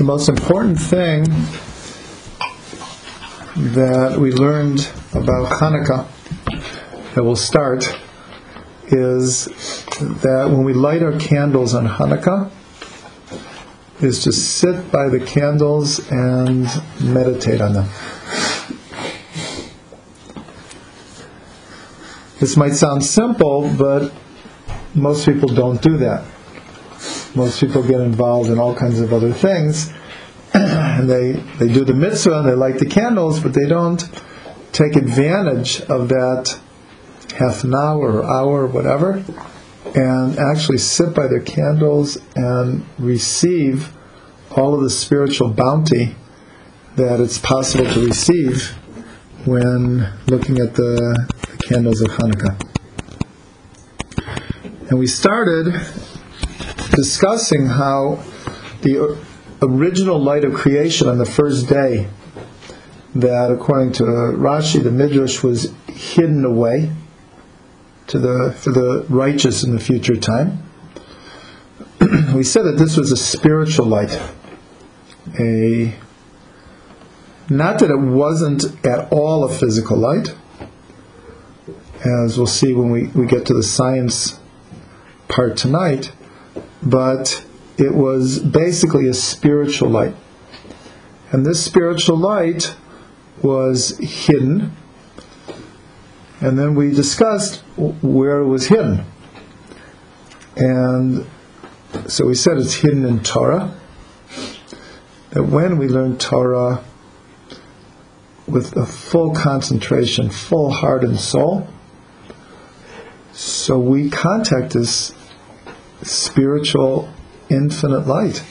the most important thing that we learned about Hanukkah that will start is that when we light our candles on Hanukkah, is to sit by the candles and meditate on them. This might sound simple, but most people don't do that. Most people get involved in all kinds of other things, and they, they do the mitzvah and they light the candles, but they don't take advantage of that half an hour or hour or whatever and actually sit by their candles and receive all of the spiritual bounty that it's possible to receive when looking at the, the candles of Hanukkah. And we started discussing how the original light of creation on the first day, that according to Rashi, the Midrash was hidden away to the, for the righteous in the future time. we said that this was a spiritual light. A not that it wasn't at all a physical light, as we'll see when we, we get to the science part tonight, but it was basically a spiritual light. And this spiritual light was hidden and then we discussed where it was hidden. And so we said it's hidden in Torah. That when we learn Torah with a full concentration, full heart and soul, so we contact this spiritual infinite light.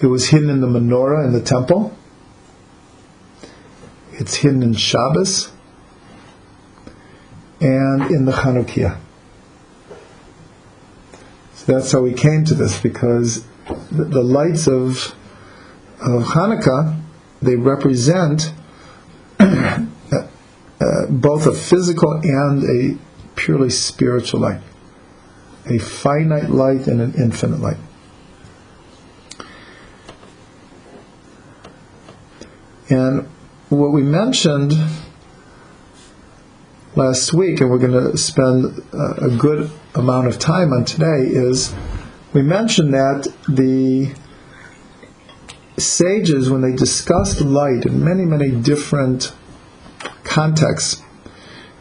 It was hidden in the menorah in the temple. It's hidden in Shabbos and in the Chanukiah. So that's how we came to this because the, lights of of Hanukkah they represent uh, uh, both a physical and a purely spiritual light, a finite light and an infinite light. And what we mentioned last week, and we're going to spend a good amount of time on today, is we mentioned that the sages, when they discussed light in many, many different contexts,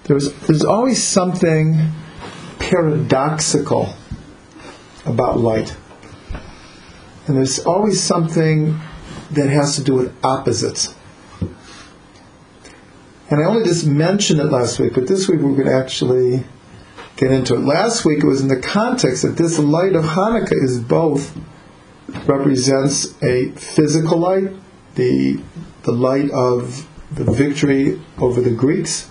there's, there's always something paradoxical about light. And there's always something that has to do with opposites. And I only just mentioned it last week, but this week we're going to actually get into it. Last week it was in the context that this light of Hanukkah is both represents a physical light, the the light of the victory over the Greeks,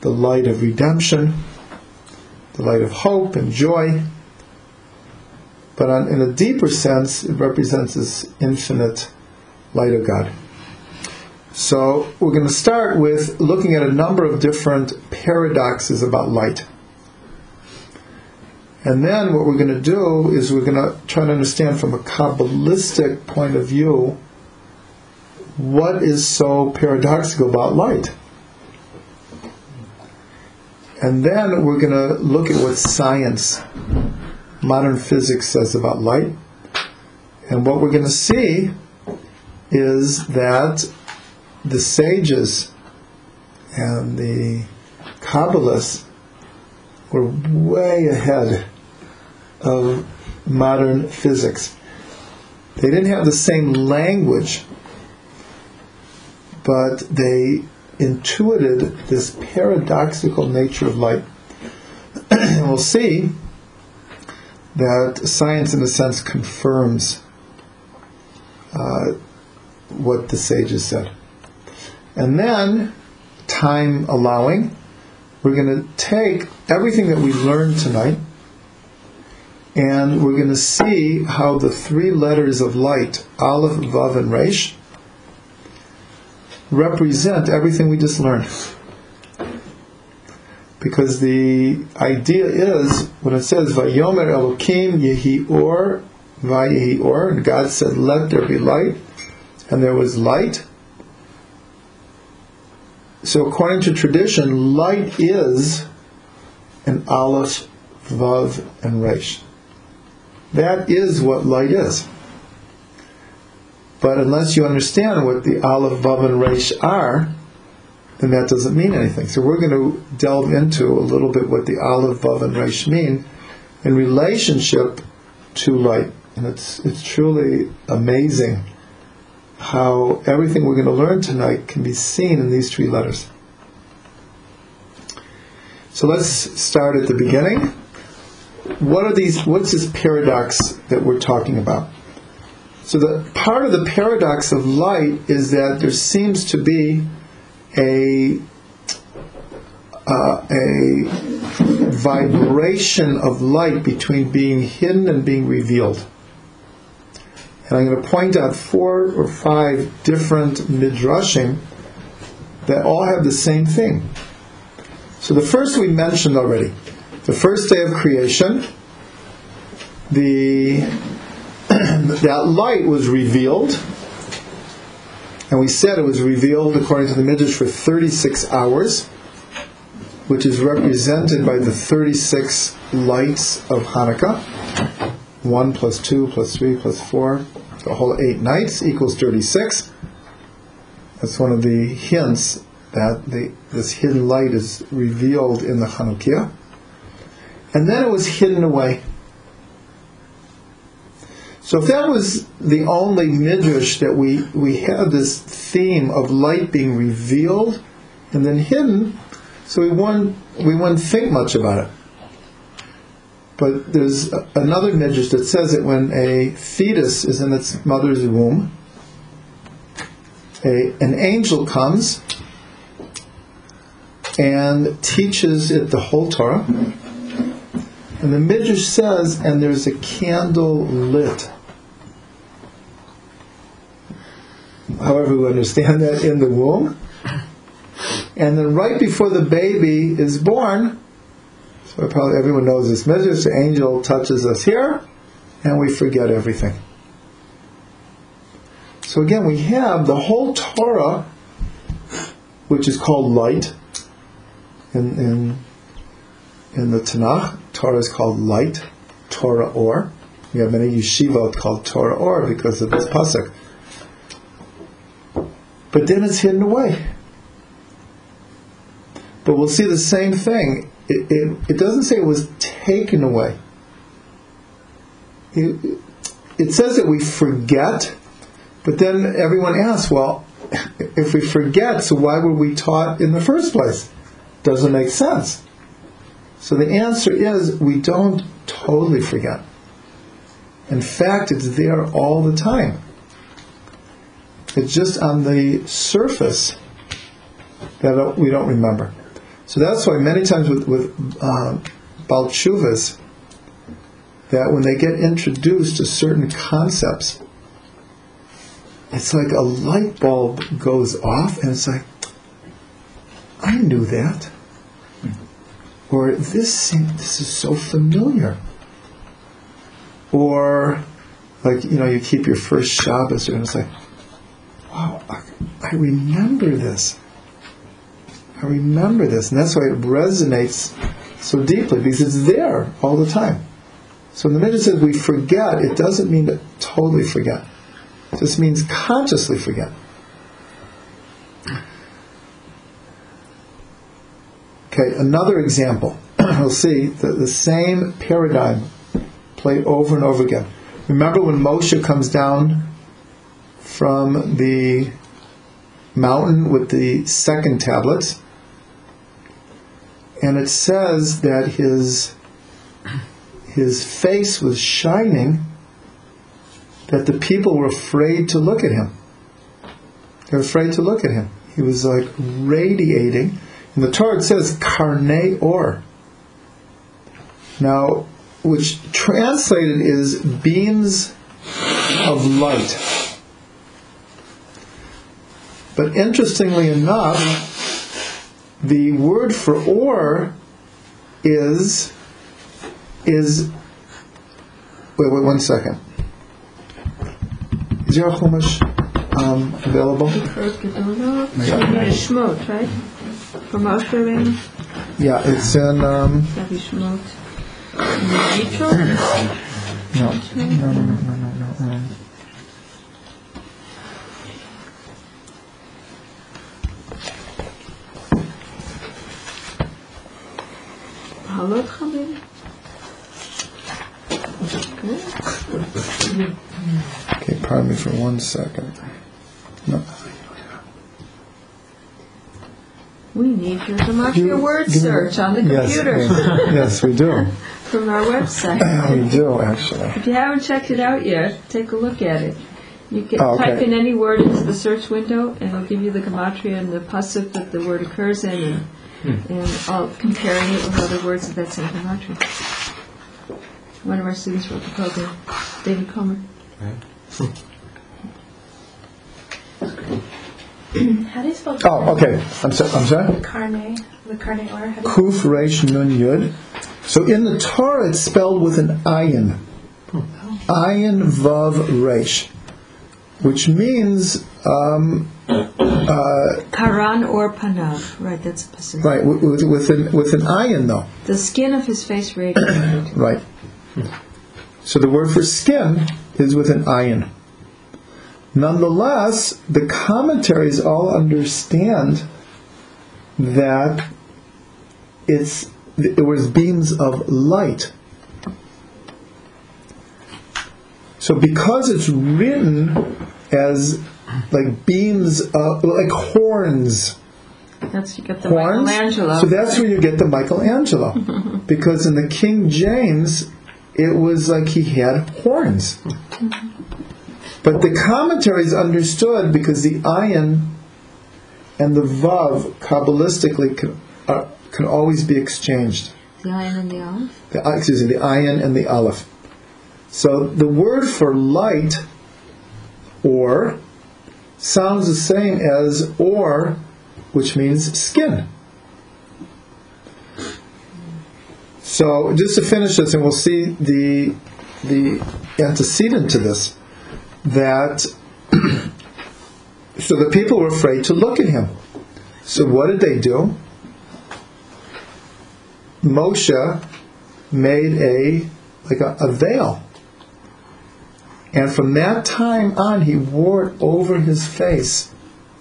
the light of redemption, the light of hope and joy. But on, in a deeper sense, it represents this infinite light of God. So we're going to start with looking at a number of different paradoxes about light. And then what we're going to do is we're going to try to understand from a Kabbalistic point of view what is so paradoxical about light. And then we're going to look at what science, modern physics says about light. And what we're going to see is that the sages and the Kabbalists were way ahead of modern physics. They didn't have the same language, but they intuited this paradoxical nature of light. and we'll see that science, in a sense, confirms uh, what the sages said. And then, time allowing, we're going to take everything that we learned tonight and we're going to see how the three letters of light, Aleph, Vav, and Resh, represent everything we just learned. Because the idea is, when it says, Vayomer Elokim Yehi Or Vayehi or, and God said, Let there be light, and there was light. So, according to tradition, light is an Aleph, Vav, and Resh. That is what light is. But unless you understand what the Aleph, Vav, and Resh are, then that doesn't mean anything. So we're going to delve into a little bit what the Aleph, Vav, and Resh mean in relationship to light. And it's, it's truly amazing how everything we're going to learn tonight can be seen in these three letters. So let's start at the beginning. What are these? What's this paradox that we're talking about? So the part of the paradox of light is that there seems to be a uh, a vibration of light between being hidden and being revealed. And I'm going to point out four or five different midrashim that all have the same thing. So the first we mentioned already, the first day of creation, the that light was revealed, and we said it was revealed according to the midrash for 36 hours, which is represented by the 36 lights of Hanukkah. 1 plus 2 plus 3 plus 4, the whole 8 nights equals 36. That's one of the hints that the, this hidden light is revealed in the Hanukkah. And then it was hidden away. So if that was the only midrash that we, we had this theme of light being revealed and then hidden, so we wouldn't, we wouldn't think much about it. But there's another midrash that says that when a fetus is in its mother's womb, a, an angel comes and teaches it the whole Torah. And the Midrash says, and there's a candle lit. However, we understand that in the womb. And then right before the baby is born, so probably everyone knows this Midrash, the angel touches us here, and we forget everything. So again, we have the whole Torah, which is called light, in, in, in the Tanakh, Torah is called light, Torah or. We have many yeshivot called Torah or because of this pasuk. But then it's hidden away. But we'll see the same thing. It, it, it doesn't say it was taken away. It, it says that we forget, but then everyone asks, well, if we forget, so why were we taught in the first place? doesn't make sense. So the answer is we don't totally forget. In fact, it's there all the time. It's just on the surface that we don't remember. So that's why many times with, with uh, Balchuvas, that when they get introduced to certain concepts, it's like a light bulb goes off and it's like, I knew that. Or this seems, this is so familiar. Or like you know you keep your first Shabbos and it's like, wow, I, I remember this. I remember this, and that's why it resonates so deeply because it's there all the time. So when the Midrash says we forget, it doesn't mean to totally forget. It just means consciously forget. Okay, another example. we'll see the, the same paradigm played over and over again. Remember when Moshe comes down from the mountain with the second tablets, and it says that his his face was shining, that the people were afraid to look at him. They're afraid to look at him. He was like radiating the Torah says karne or. Now, which translated is beams of light. But interestingly enough, the word for or is is wait wait one second. Is your Chumash um, available? Shmot, right? Rabbeinu, Yeah, it's in. Um, Rabbi Shmot. In no, no, no, no, no, no, no. Okay, pardon me for one second. No. We need your Gematria word give me- search on the Yes, computer yes, yes, we do. from our website. We do actually. If you haven't checked it out yet, take a look at it. You can Oh, okay. type in any word into the search window, and it'll give you the gematria and the pasuk that the word occurs in, and, hmm. and all, comparing it with other words of that same gematria. One of our students wrote the program, David Comer. How do you spell Oh, okay. I'm, so, I'm sorry. carne? The carne or how do you Kuf Resh Nun Yud. So in the Torah, it's spelled with an ayin. Ayin Vav Resh, which means um, Karan or Panav. Right, that's a pasuk. right with, with, with an with an ayin though. The skin of his face radiated. Right. So the word for skin is with an ayin. Nonetheless, the commentaries all understand that it's it was beams of light. So because it's written as like beams of like horns That's you got the horns. Michelangelo. So that's where you get the Michelangelo. because in the King James, it was like he had horns. Mm-hmm. But the commentaries understood because the ayin and the vav kabbalistically can, uh, can always be exchanged. the ayin and the aleph. The, uh, excuse me, the ayin and the aleph. So the word for light or sounds the same as or, which means skin. So just to finish this, and we'll see the the antecedent to this, that so the people were afraid to look at him. So what did they do? Moshe made a like a, a veil. And from that time on, he wore it over his face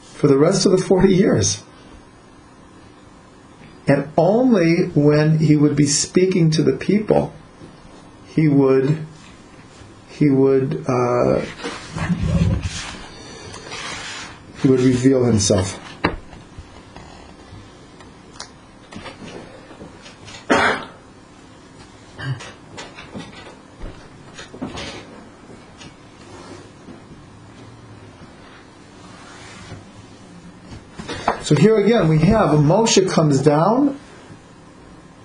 for the rest of the 40 years. And only when he would be speaking to the people, he would he would uh, he would reveal himself. So here again, we have Moshe comes down,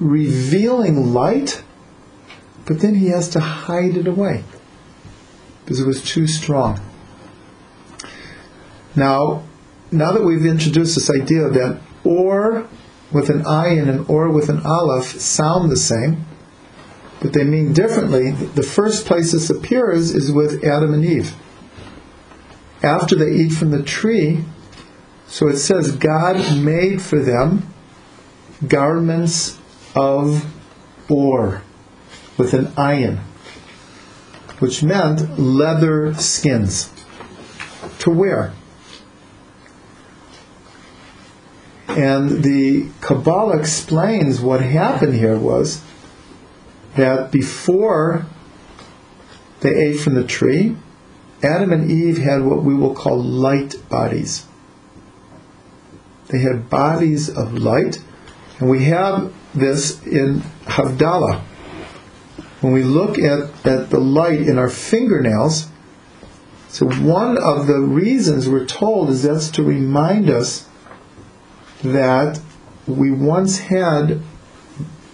revealing light, but then he has to hide it away because it was too strong. Now, now that we've introduced this idea that or with an ayin and or with an aleph sound the same, but they mean differently, the first place this appears is with Adam and Eve. After they eat from the tree, so it says God made for them garments of or with an ayin, which meant leather skins to wear. And the Kabbalah explains what happened here was that before they ate from the tree, Adam and Eve had what we will call light bodies. They had bodies of light, and we have this in Havdalah. When we look at, at the light in our fingernails, so one of the reasons we're told is that's to remind us that we once had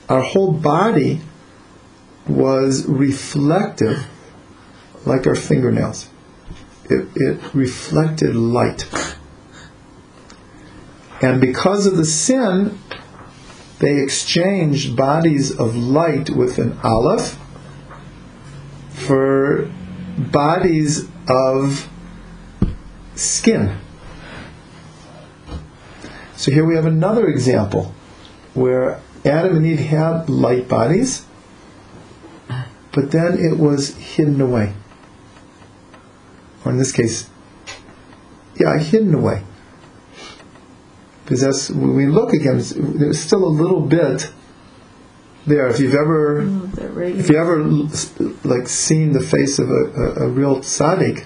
our whole body was reflective like our fingernails. It, it reflected light. And because of the sin, they exchanged bodies of light with an aleph for bodies of skin. So here we have another example where Adam and Eve had light bodies, but then it was hidden away. Or in this case, yeah, hidden away. Because that's, when we look again, there's still a little bit there. If you've ever if you ever like seen the face of a, a, a real tzaddik,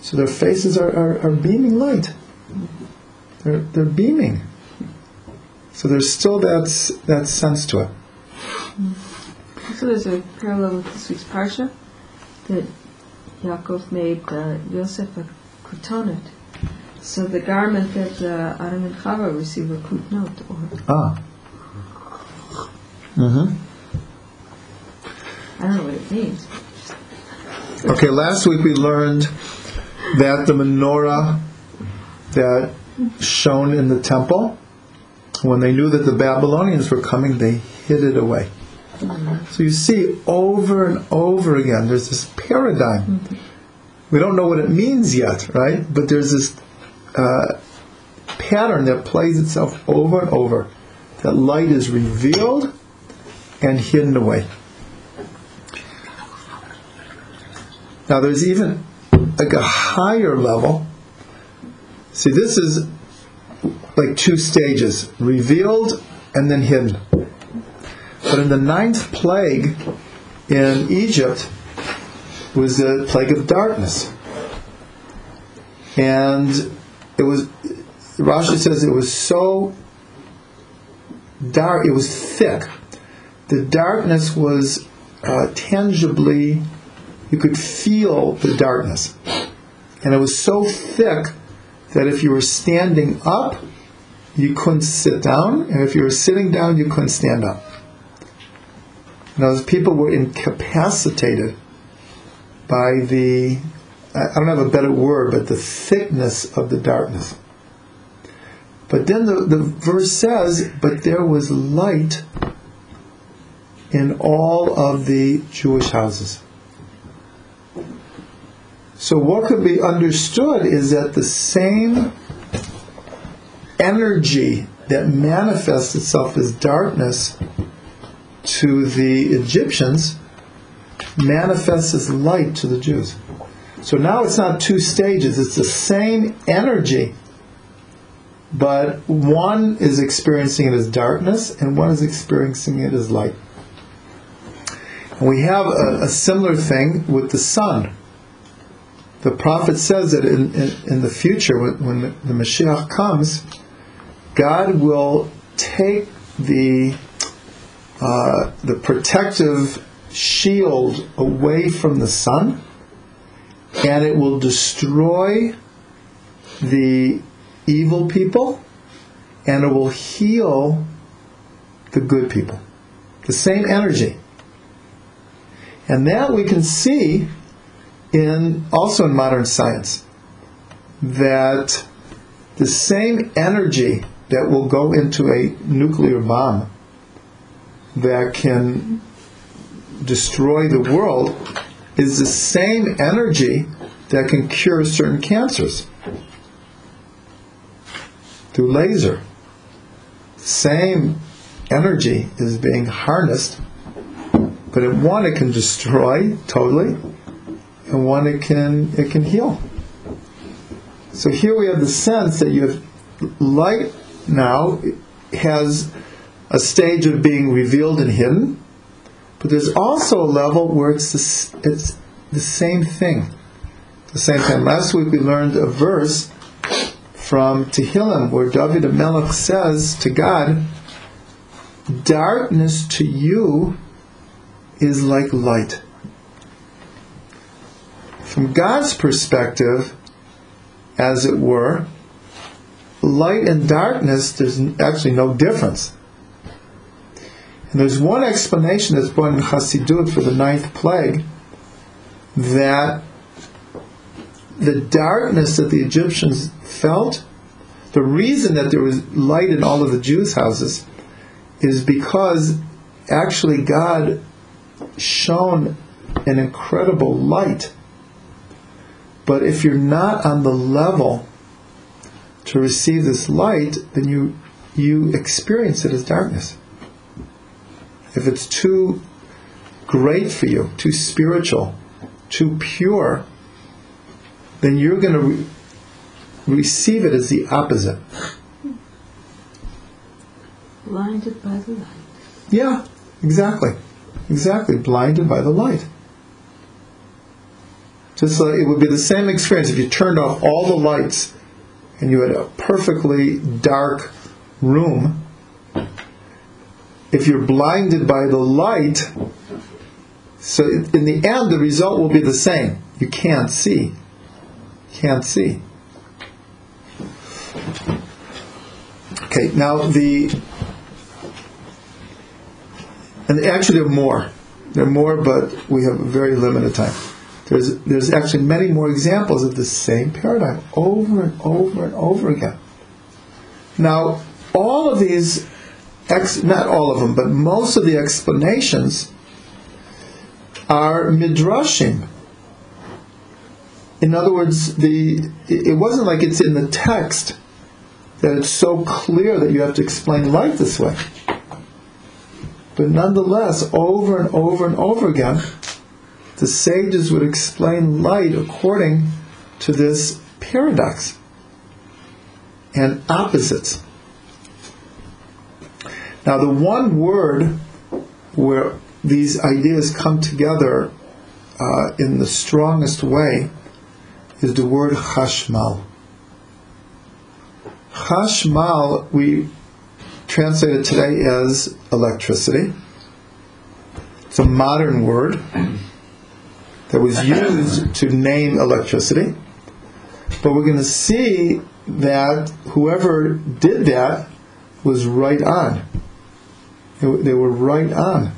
so their faces are, are, are beaming light. They're, they're beaming. So there's still that, that sense to it. So there's a parallel with this week's parsha that Yaakov made uh, Yosef a kutonet. So the garment that uh, Adam and Chava received were kutnot, or Ah. Mm-hmm. I don't know what it means. Okay, last week we learned that the menorah that shone in the temple, when they knew that the Babylonians were coming, they hid it away. So you see over and over again, there's this paradigm. We don't know what it means yet, right? But there's this uh, pattern that plays itself over and over. That light is revealed and hidden away. Now there's even like a higher level. See, this is like two stages revealed and then hidden. But in the ninth plague in Egypt was the plague of darkness. And it was, Rashi says it was so dark, it was thick. The darkness was uh, tangibly you could feel the darkness. And it was so thick that if you were standing up, you couldn't sit down, and if you were sitting down, you couldn't stand up. And those people were incapacitated by the, I don't have a better word, but the thickness of the darkness. But then the, the verse says, but there was light in all of the Jewish houses. So what could be understood is that the same energy that manifests itself as darkness to the Egyptians manifests as light to the Jews. So now it's not two stages, it's the same energy, but one is experiencing it as darkness and one is experiencing it as light. And we have a, a similar thing with the sun the prophet says that in, in, in the future, when, when the Mashiach comes, God will take the uh, the protective shield away from the sun, and it will destroy the evil people, and it will heal the good people. The same energy, and that we can see in also in modern science that the same energy that will go into a nuclear bomb that can destroy the world is the same energy that can cure certain cancers through laser. Same energy is being harnessed, but in one it can destroy totally, and one it can it can heal. So here we have the sense that you have light now has a stage of being revealed and hidden, but there's also a level where it's the, it's the same thing. The same thing. Last week we learned a verse from Tehillim where David Melech says to God, "Darkness to you is like light." From God's perspective, as it were, light and darkness, there's actually no difference. And there's one explanation that's brought in Chassidut for the ninth plague that the darkness that the Egyptians felt, the reason that there was light in all of the Jews' houses is because actually God shone an incredible light But if you're not on the level to receive this light, then you you experience it as darkness. If it's too great for you, too spiritual, too pure, then you're going to re- receive it as the opposite. Blinded by the light. Yeah, exactly. Exactly. Blinded by the light. Just like it would be the same experience if you turned off all the lights and you had a perfectly dark room. If you're blinded by the light, so in the end, the result will be the same. You can't see. Can't see. Okay, now the and actually, there are more. There are more, but we have very limited time. There's, there's actually many more examples of the same paradigm over and over and over again. Now, all of these, ex, not all of them, but most of the explanations are midrashim. In other words, the it wasn't like it's in the text that it's so clear that you have to explain light this way. But nonetheless, over and over and over again, the sages would explain light according to this paradox and opposites. Now, the one word where these ideas come together uh, in the strongest way is the word chashmal. Chashmal, we translate it today as electricity. It's a modern word that was used to name electricity. But we're going to see that whoever did that was right on. They were- They were right on.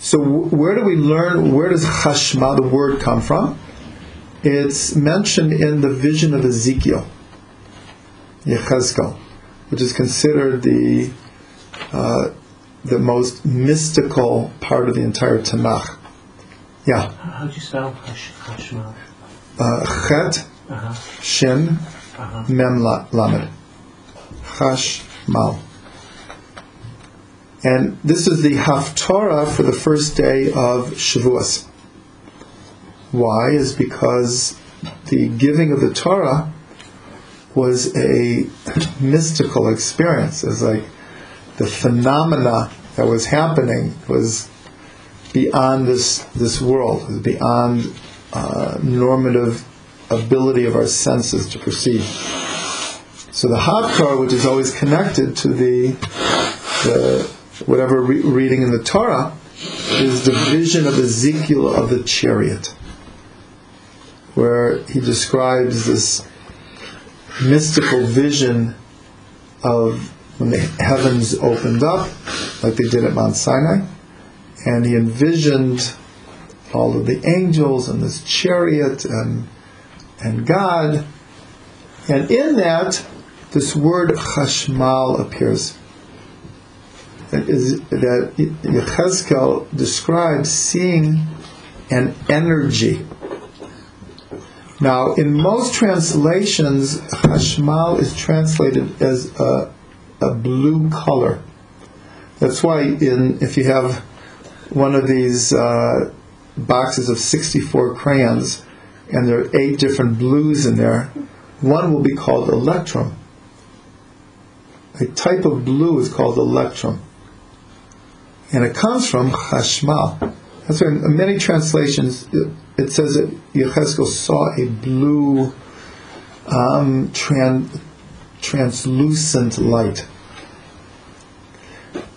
So where do we learn, where does chashma, the word, come from? It's mentioned in the vision of Ezekiel, Yechezkel, which is considered the, uh, the most mystical part of the entire Tanakh. Yeah. How do you spell Hash, Hashmal? Uh, Chet, Uh-huh. Shin, Uh-huh. Mem La- Lamed. Chashmal. And this is the Haftorah for the first day of Shavuos. Why? Is because the giving of the Torah was a mystical experience. It's like the phenomena that was happening was beyond this this world, it was beyond uh, normative ability of our senses to perceive. So the Haftorah, which is always connected to the, the whatever re- reading in the Torah, is the vision of Ezekiel of the chariot, where he describes this mystical vision of when the heavens opened up, like they did at Mount Sinai, and he envisioned all of the angels and this chariot and and God, and in that, this word chashmal appears. That Yechezkel describes seeing an energy. Now, in most translations, chashmal is translated as a, a blue color. That's why, in if you have one of these uh, boxes of 64 crayons, and there are eight different blues in there, one will be called electrum. A type of blue is called electrum. And it comes from chashmal. That's why in many translations it, says that Yechezkel saw a blue, um, tran, translucent light.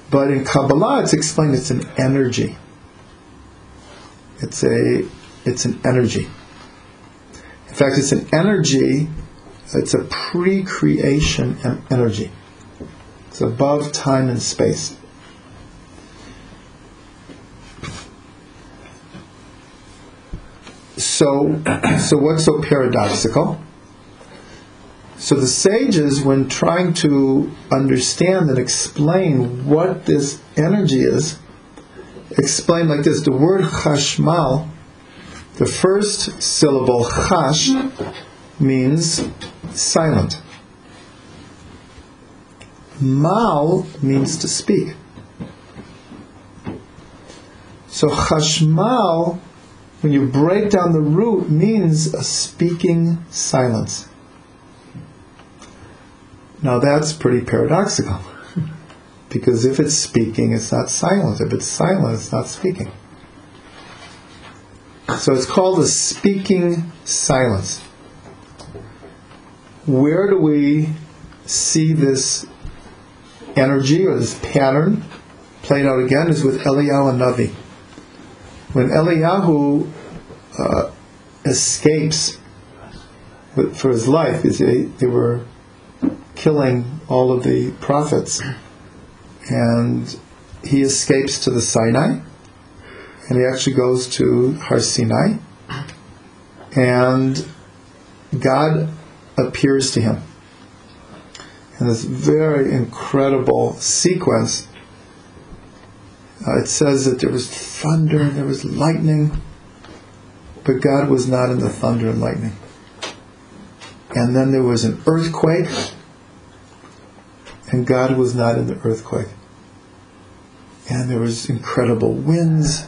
But in Kabbalah, it's explained it's an energy. It's a, it's an energy. In fact, it's an energy, it's a pre creation energy. It's above time and space. So, so what's so paradoxical? So the sages, when trying to understand and explain what this energy is, explain like this: the word chashmal The first syllable, chash, means silent. Mal means to speak. So chashmal, when you break down the root, means a speaking silence. Now that's pretty paradoxical. Because if it's speaking, it's not silent. If it's silent, it's not speaking. So it's called a speaking silence. Where do we see this energy or this pattern played out again is with Eliyahu Navi. When Eliyahu uh, escapes for his life, they, they were killing all of the prophets, and he escapes to the Sinai, and he actually goes to Har Sinai, and God appears to him in this very incredible sequence. Uh, it says that there was thunder, and there was lightning, but God was not in the thunder and lightning. And then there was an earthquake, and God was not in the earthquake. And there was incredible winds,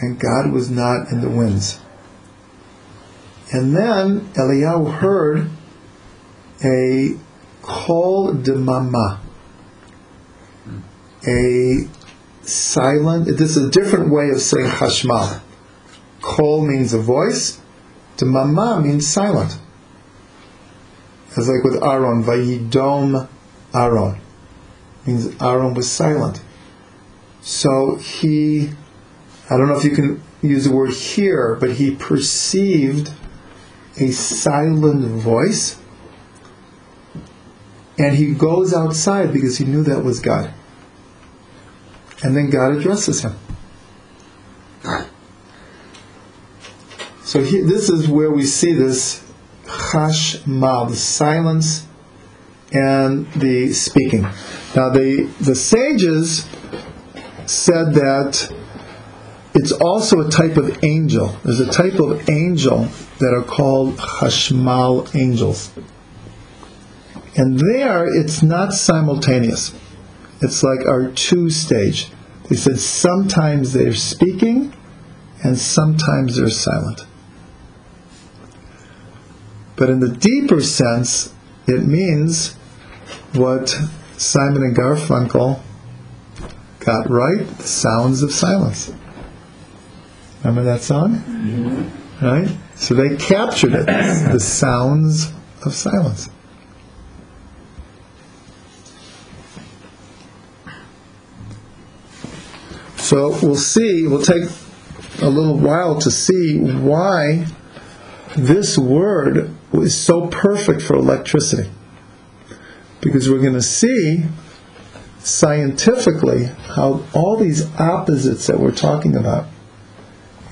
and God was not in the winds. And then Eliyahu heard a kol demama, a silent. This is a different way of saying hashmal. Kol means a voice. Demama means silent. It's like with Aaron, vayidom Aaron means Aaron was silent. So he, I don't know if you can use the word hear, but he perceived a silent voice and he goes outside because he knew that was God. And then God addresses him. So he, this is where we see this chashmal, the silence and the speaking. Now the the sages said that it's also a type of angel. There's a type of angel that are called chashmal angels. And there, it's not simultaneous. It's like our two stage. They said sometimes they're speaking and sometimes they're silent. But in the deeper sense, it means what Simon and Garfunkel got right the sounds of silence. Remember that song? Mm-hmm. Right? So they captured it the sounds of silence. So we'll see, we'll take a little while to see why this word is so perfect for electricity. Because we're going to see scientifically how all these opposites that we're talking about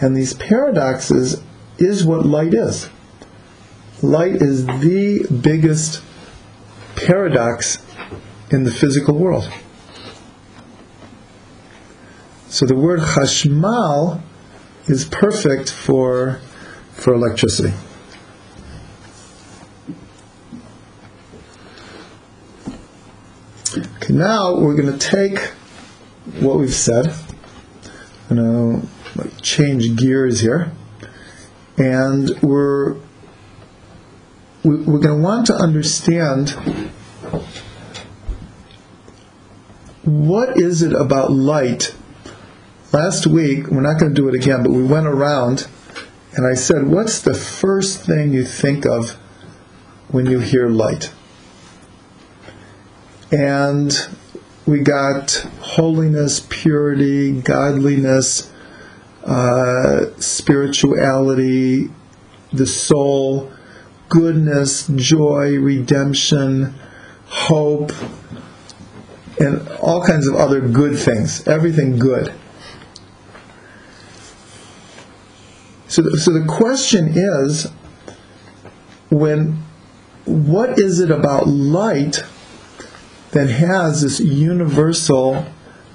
and these paradoxes is what light is. Light is the biggest paradox in the physical world. So the word chashmal is perfect for, for electricity. Okay, now we're going to take what we've said, I'm going to change gears here, and we're we- we're going to want to understand what is it about light last week, we're not going to do it again, but we went around and I said, What's the first thing you think of when you hear light? And we got holiness, purity, godliness, uh, spirituality, the soul, goodness, joy, redemption, hope, and all kinds of other good things. Everything good. So, so the question is, when what is it about light that has this universal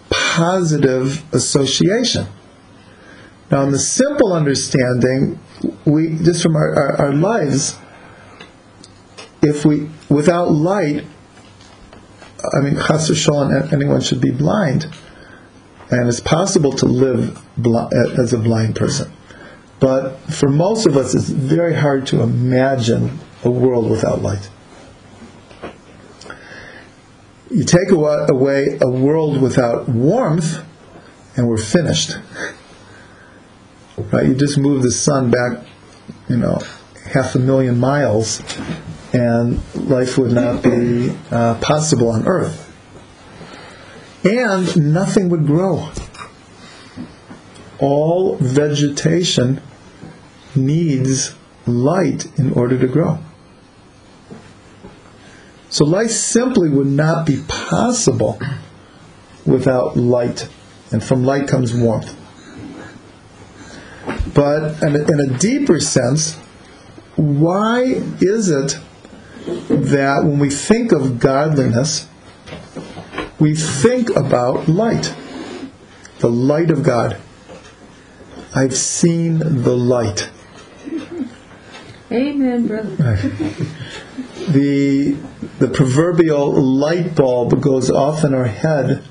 positive association? Now, in the simple understanding, we just from our, our, our lives, if we without light, I mean, chas v'shalom, anyone should be blind, and it's possible to live bli- as a blind person. But for most of us, it's very hard to imagine a world without light. You take away a world without warmth, and we're finished. Right? You just move the sun back, you know, half a million miles, and life would not be uh, possible on Earth. And nothing would grow. All vegetation needs light in order to grow. So life simply would not be possible without light. And from light comes warmth. But in a, in a deeper sense, why is it that when we think of godliness, we think about light? The light of God. I've seen the light. Amen, brother. the the proverbial light bulb goes off in our head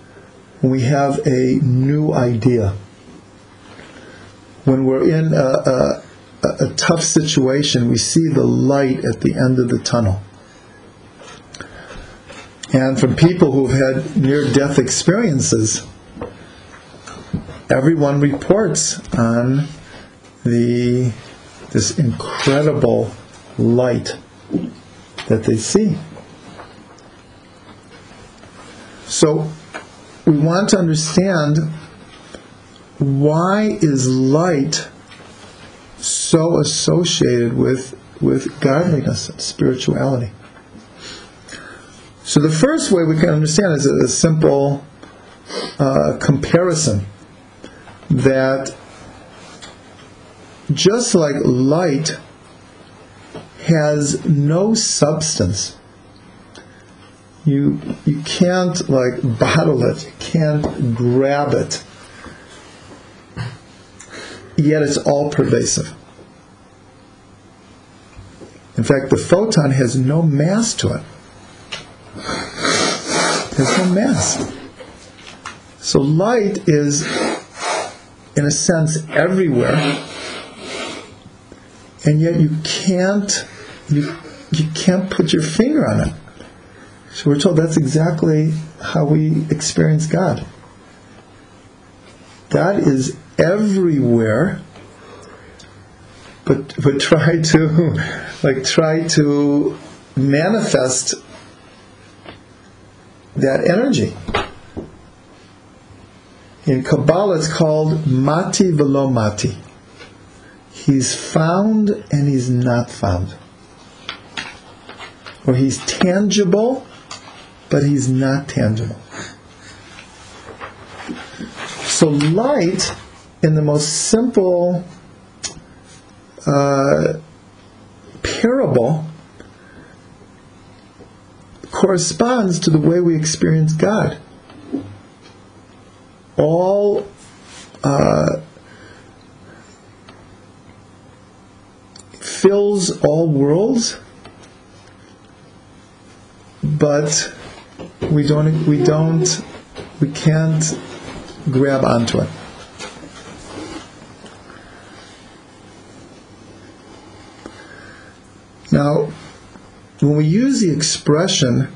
when we have a new idea. When we're in a, a, a tough situation, we see the light at the end of the tunnel. And from people who've had near death experiences, everyone reports on the this incredible light that they see. So we want to understand why is light so associated with with godliness and spirituality. So the first way we can understand is a, simple uh, comparison that just like light has no substance. You you can't like bottle it, you can't grab it. Yet it's all pervasive. In fact, the photon has no mass to it. There's no mass. So light is, in a sense, everywhere and yet you can't you you can't put your finger on it. So we're told that's exactly how we experience God. God is everywhere, but but try to like try to manifest that energy. In Kabbalah, it's called mati velo mati. He's found and he's not found. Or he's tangible, but he's not tangible. So light, in the most simple uh, parable, corresponds to the way we experience God. All uh, fills all worlds, but we don't, we don't, we can't grab onto it. Now, when we use the expression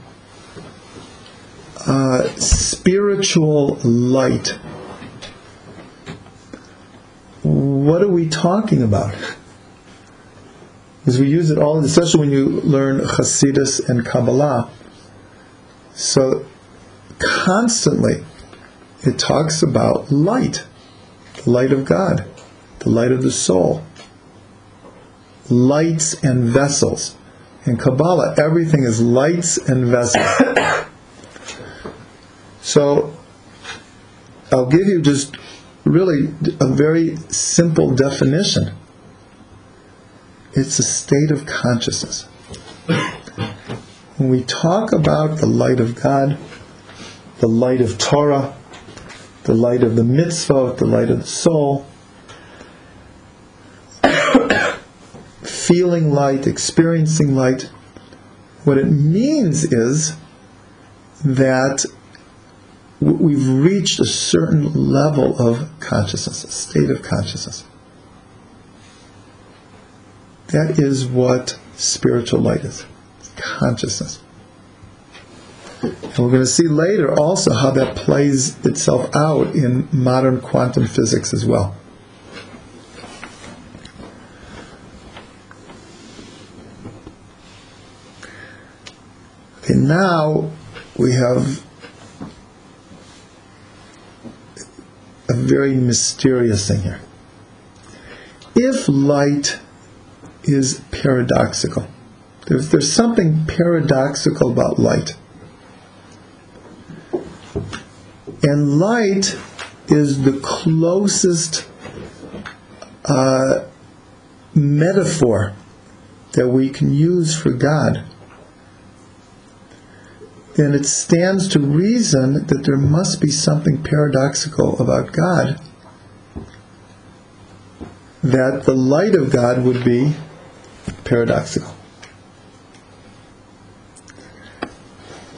uh, spiritual light, what are we talking about? Because we use it all, especially when you learn Hasidus and Kabbalah. So, constantly, it talks about light, the light of God, the light of the soul, lights and vessels. In Kabbalah, everything is lights and vessels. so, I'll give you just really a very simple definition. It's a state of consciousness. When we talk about the light of God, the light of Torah, the light of the mitzvah, the light of the soul, feeling light, experiencing light, what it means is that we've reached a certain level of consciousness, a state of consciousness. That is what spiritual light is consciousness. And we're going to see later also how that plays itself out in modern quantum physics as well. Okay, now we have a very mysterious thing here. If light is paradoxical, there's, there's something paradoxical about light. And light is the closest uh, metaphor that we can use for God. Then it stands to reason that there must be something paradoxical about God. That the light of God would be paradoxical.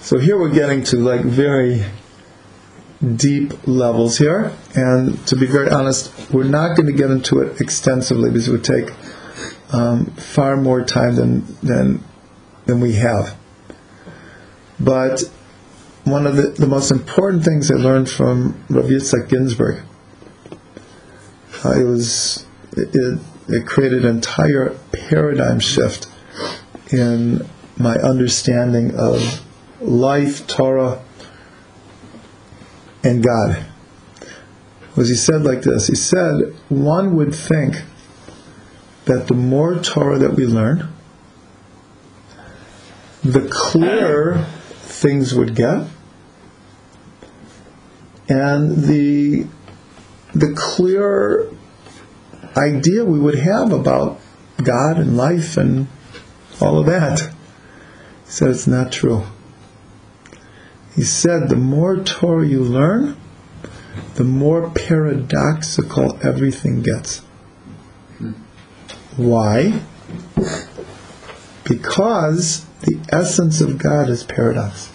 So here we're getting to like very deep levels here, and to be very honest, we're not going to get into it extensively because it would take um, far more time than than than we have. But one of the, the most important things I learned from Rav Yitzhak Ginsburgh, uh, it was it, it, it created an entire paradigm shift in my understanding of life, Torah, and God. Was he said like this? He said, one would think that the more Torah that we learn, the clearer things would get, and the the clearer idea we would have about God and life and all of that. He said it's not true. He said the more Torah you learn, the more paradoxical everything gets. Why? Because the essence of God is paradox.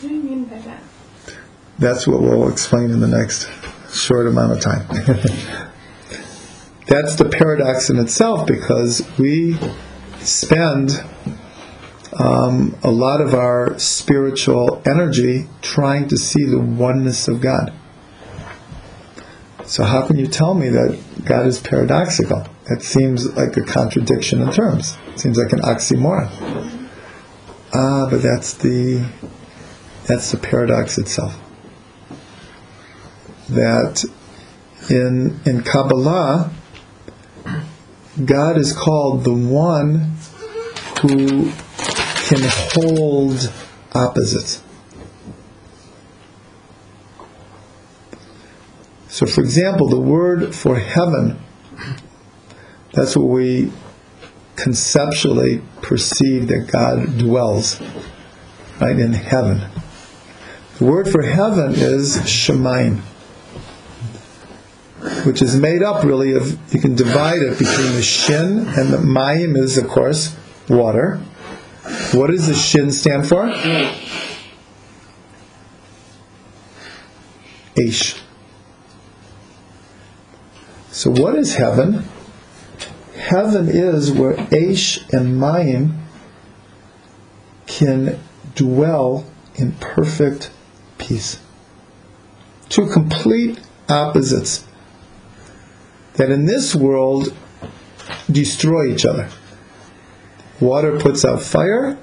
What do you mean by that? That's what we'll explain in the next short amount of time. That's the paradox in itself because we spend um, a lot of our spiritual energy trying to see the oneness of God. So, how can you tell me that God is paradoxical? That seems like a contradiction in terms. It seems like an oxymoron. Ah, but that's the that's the paradox itself. That in in Kabbalah, God is called the one who can hold opposites. So, for example, the word for heaven, that's what we conceptually perceive that God dwells, right, in heaven. The word for heaven is Shemaim, which is made up really of, you can divide it between the Shin and the Mayim is, of course, water. What does the Shin stand for? Aish. So what is heaven? Heaven is where Aish and Mayim can dwell in perfect peace. Two complete opposites that in this world destroy each other. Water puts out fire,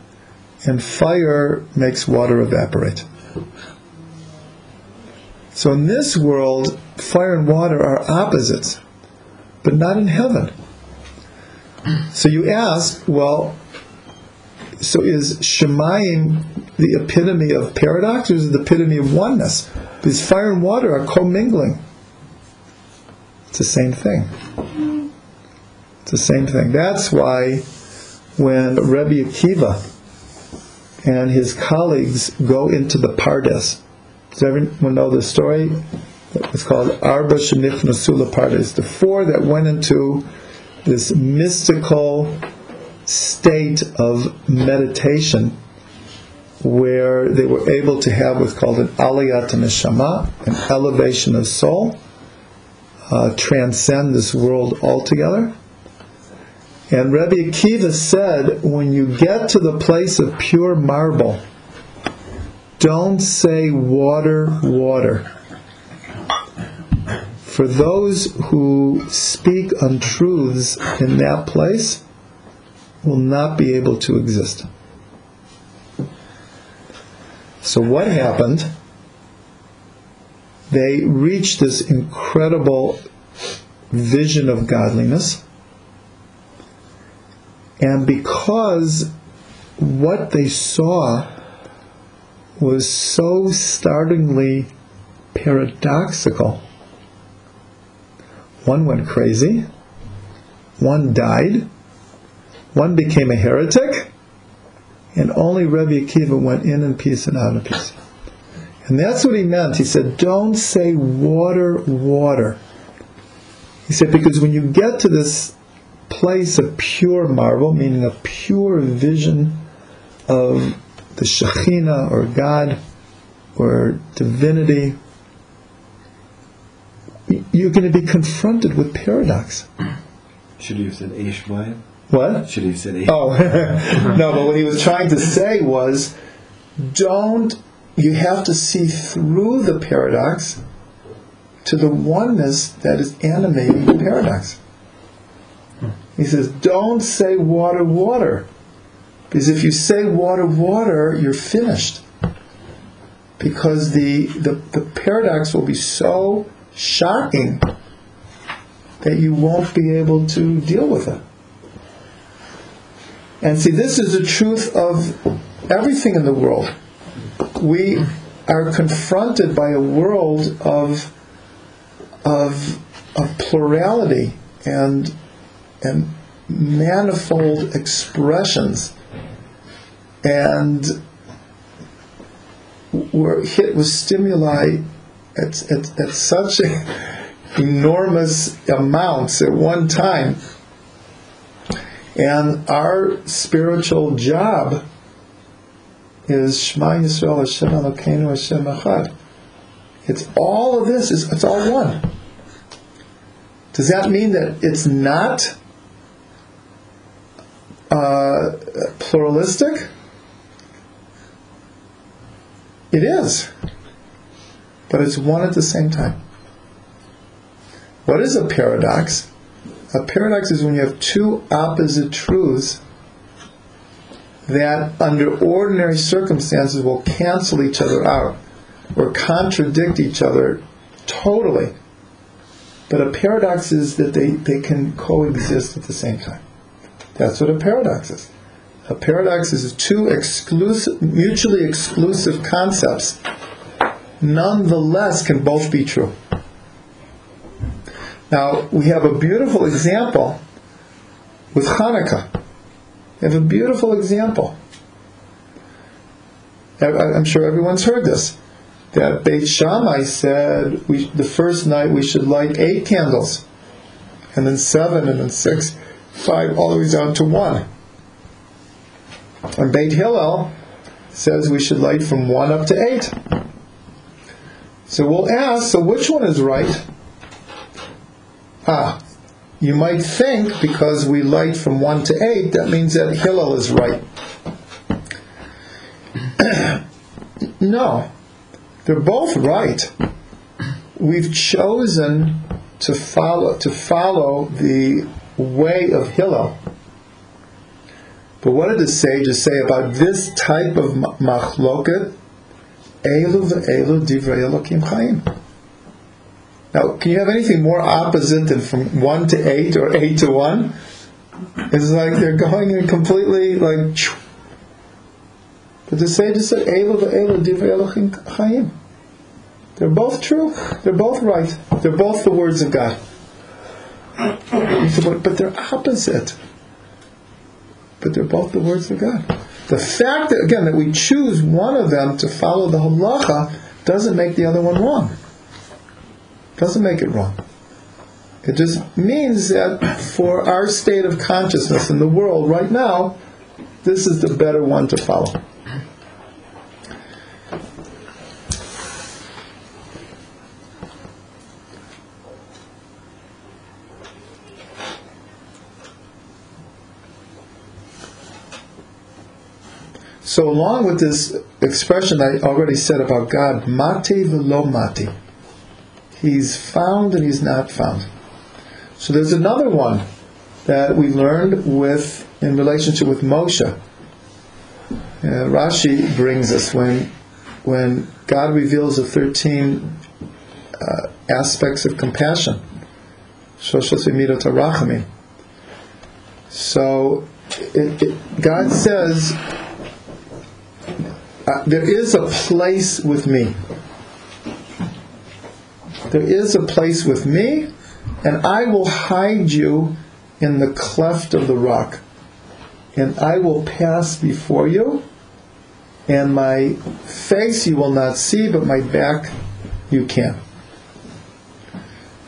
and fire makes water evaporate. So in this world, fire and water are opposites, but not in heaven. So you ask, well, so is Shemayim the epitome of paradox or is it the epitome of oneness? Because fire and water are commingling. It's the same thing. It's the same thing. That's why when Rebbe Akiva and his colleagues go into the Pardes, does everyone know the story? It's called Arba shenichnasu la Pardes. The four that went into this mystical state of meditation where they were able to have what's called an aliyat neshama, an elevation of soul, uh, transcend this world altogether. And Rabbi Akiva said, when you get to the place of pure marble, don't say water, water. For those who speak untruths in that place will not be able to exist. So what happened? They reached this incredible vision of godliness. And because what they saw was so startlingly paradoxical, one went crazy, one died, one became a heretic, and only Rebbe Akiva went in in peace and out in peace. And that's what he meant. He said, don't say water, water. He said, because when you get to this place of pure marvel, meaning a pure vision of the Shekhinah or God or divinity, you're going to be confronted with paradox. Should you have said Eish Mayim? What? Should he have said Eish? Oh, no, but what he was trying to say was don't, you have to see through the paradox to the oneness that is animating the paradox. He says, don't say water, water. Because if you say water, water, you're finished. Because the, the, the paradox will be so shocking that you won't be able to deal with it. And see, this is the truth of everything in the world. We are confronted by a world of, of, of plurality and, and manifold expressions. And we're hit with stimuli at, at, at such enormous amounts at one time. And our spiritual job is Shema Yisrael Hashem Elokeinu Hashem Echad. It's all of this. It's, it's all one. Does that mean that it's not uh, pluralistic? It is. But it's one at the same time. What is a paradox? A paradox is when you have two opposite truths that, under ordinary circumstances, will cancel each other out or contradict each other totally. But a paradox is that they, they can coexist at the same time. That's what a paradox is. A paradox is two exclusive, mutually exclusive concepts, nonetheless, can both be true. Now, we have a beautiful example with Hanukkah. We have a beautiful example. I'm sure everyone's heard this. That Beit Shammai said we, the first night we should light eight candles, and then seven, and then six, five, all the way down to one. And Beit Hillel says we should light from one up to eight. So we'll ask, so which one is right? Ah, you might think because we light from 1 to 8, that means that Hillel is right. no, they're both right. We've chosen to follow to follow the way of Hillel. But what did the sages say about this type of ma- machloket? Elu ve'elu divrei Elokim chaim. Now, can you have anything more opposite than from 1 to 8 or 8 to 1? It's like they're going in completely like. But the sages said, Elu ve'elu divrei Elohim chayim. They're both true. They're both right. They're both the words of God. But they're opposite. But they're both the words of God. The fact that, again, that we choose one of them to follow the halacha doesn't make the other one wrong doesn't make it wrong. It just means that for our state of consciousness in the world right now, this is the better one to follow. So, along with this expression I already said about God, mate velo mate, He's found and He's not found. So, there's another one that we learned with in relationship with Moshe. Uh, Rashi brings us when when God reveals the thirteen uh, aspects of compassion. So, it, it, God says uh, there is a place with me. There is a place with me, and I will hide you in the cleft of the rock. And I will pass before you, and my face you will not see, but my back you can.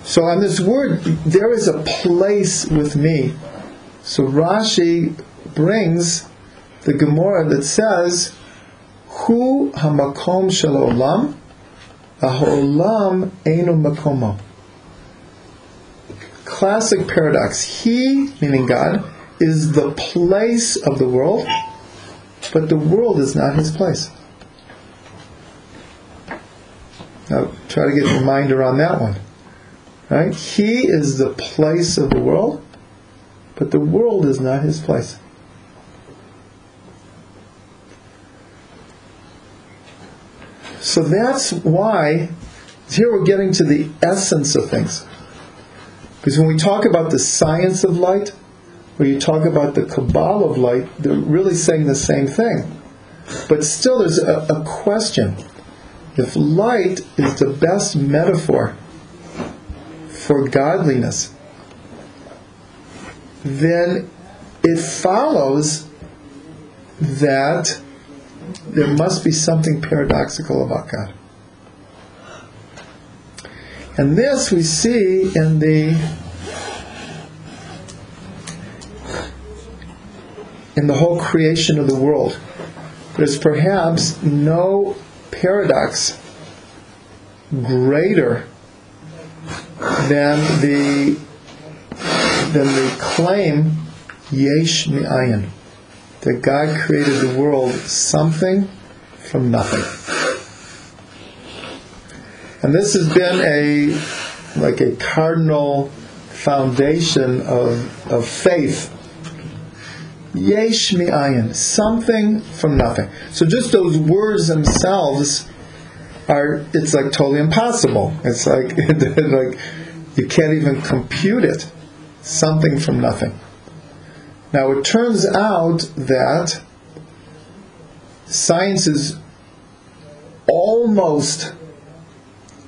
So, on this word, there is a place with me. So, Rashi brings the Gemara that says, Hu hamakom shel olam, ha'olam einu makomo. Classic paradox. He, meaning God, is the place of the world, but the world is not his place. Now, try to get your mind around that one. Right? He is the place of the world, but the world is not his place. So that's why here we're getting to the essence of things. Because when we talk about the science of light, or you talk about the Kabbalah of light, they're really saying the same thing. But still, there's a, a question. If light is the best metaphor for godliness, then it follows that there must be something paradoxical about God. And this we see in the in the whole creation of the world. There's perhaps no paradox greater than the than the claim yesh mi'ayin that God created the world something from nothing. And this has been a like a cardinal foundation of, of faith. Yesh mi'ayin, something from nothing. So just those words themselves are it's like totally impossible. It's like like you can't even compute it. Something from nothing. Now it turns out that science has almost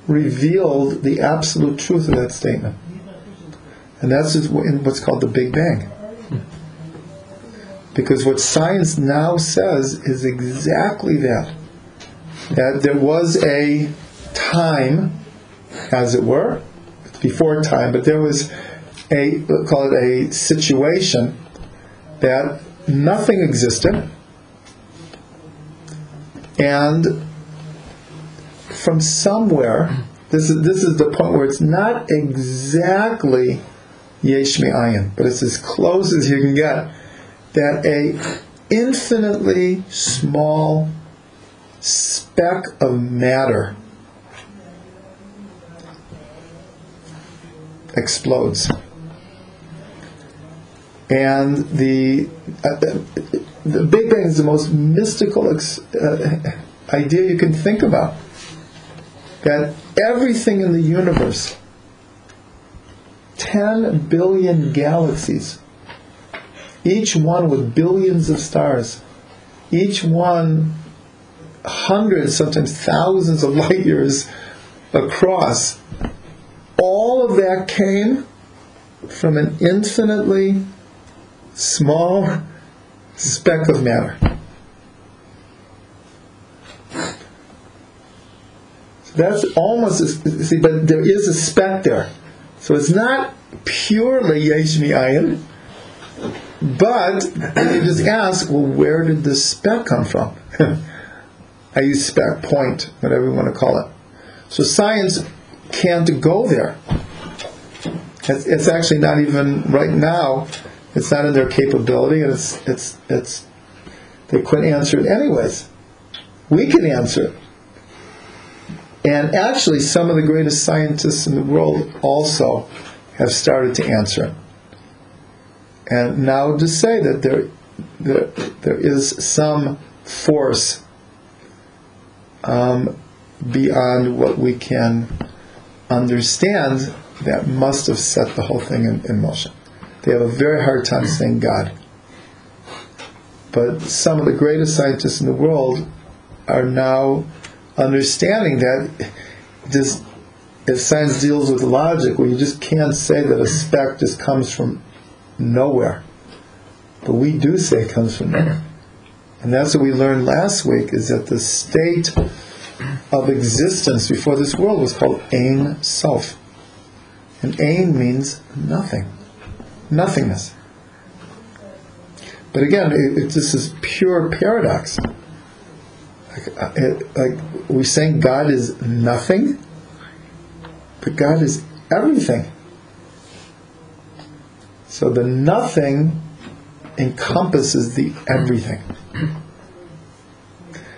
revealed the absolute truth of that statement. And that's what's called the Big Bang. Because what science now says is exactly that. That there was a time, as it were, before time, but there was a, call it a situation that nothing existed, and from somewhere, this is this is the point where it's not exactly yesh ayin, but it's as close as you can get. That a infinitely small speck of matter explodes and the uh, the Big Bang is the most mystical ex- uh, idea you can think about. That everything in the universe, ten billion galaxies, each one with billions of stars, each one hundreds, sometimes thousands of light years across, all of that came from an infinitely small speck of matter. So that's almost a, see, but there is a speck there. So it's not purely yesh ayin. But you just ask, well, where did this speck come from? I use spec point, whatever you want to call it. So science can't go there. It's actually not even right now. It's not in their capability, and it's it's it's they couldn't answer it anyways. We can answer it. And actually, some of the greatest scientists in the world also have started to answer it. And now to say that there, there, there is some force um, beyond what we can understand that must have set the whole thing in, in motion. They have a very hard time saying God. But some of the greatest scientists in the world are now understanding that this, if science deals with logic, well, you just can't say that a speck just comes from nowhere. But we do say it comes from nowhere. And that's what we learned last week is that the state of existence before this world was called Ein Sof. And Ein means nothing, nothingness. But again, it, it, this is pure paradox. Like, uh, it, like we're saying God is nothing, but God is everything. So the nothing encompasses the everything.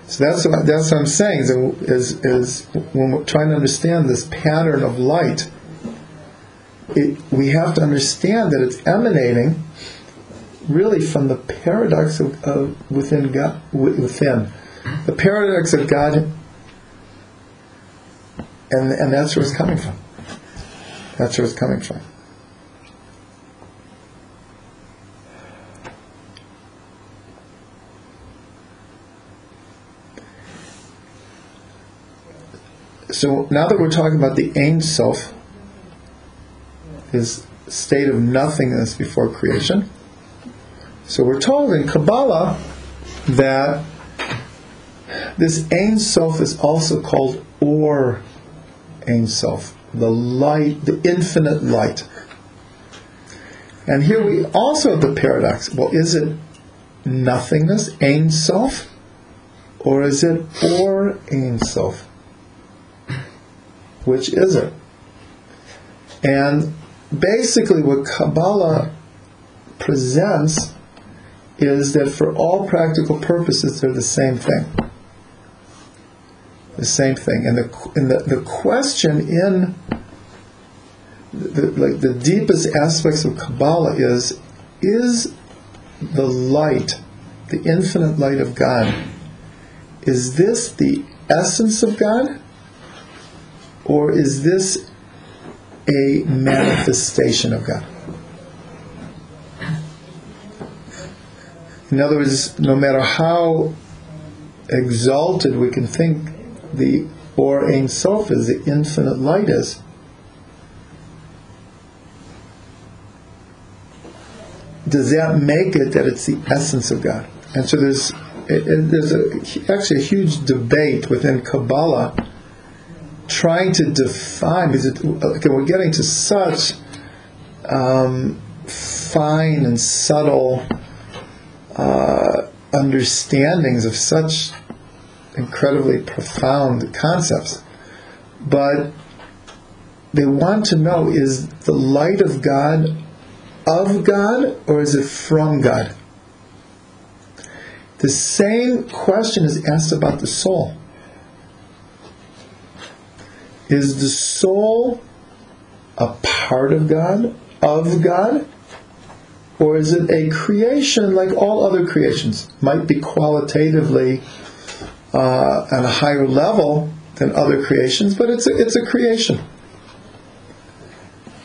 So that's what, that's what I'm saying is, is, is when we're trying to understand this pattern of light, it, we have to understand that it's emanating really from the paradox of, of within God, within the paradox of God, and and that's where it's coming from. That's where it's coming from. So now that we're talking about the Ein Sof, his state of nothingness before creation, so we're told in Kabbalah that this Ein Sof is also called Or Ein Sof, the light, the infinite light. And here we also have the paradox. Well, is it nothingness, Ein Sof, or is it Or Ein Sof? Which is it? And basically, what Kabbalah presents is that for all practical purposes, they're the same thing. The same thing. And the, and the, the question in the, like the deepest aspects of Kabbalah is is the light, the infinite light of God, is this the essence of God? Or is this a manifestation of God? In other words, no matter how exalted we can think the Or Ein Sof is, the infinite light is, does that make it that it's the essence of God? And so there's there's a, actually a huge debate within Kabbalah trying to define because it, okay, we're getting to such um, fine and subtle uh, understandings of such incredibly profound concepts, but they want to know is the light of God of God or is it from God? The same question is asked about the soul. Is the soul a part of God, of God? Or is it a creation like all other creations? Might be qualitatively uh, at a higher level than other creations, but it's a, it's a creation.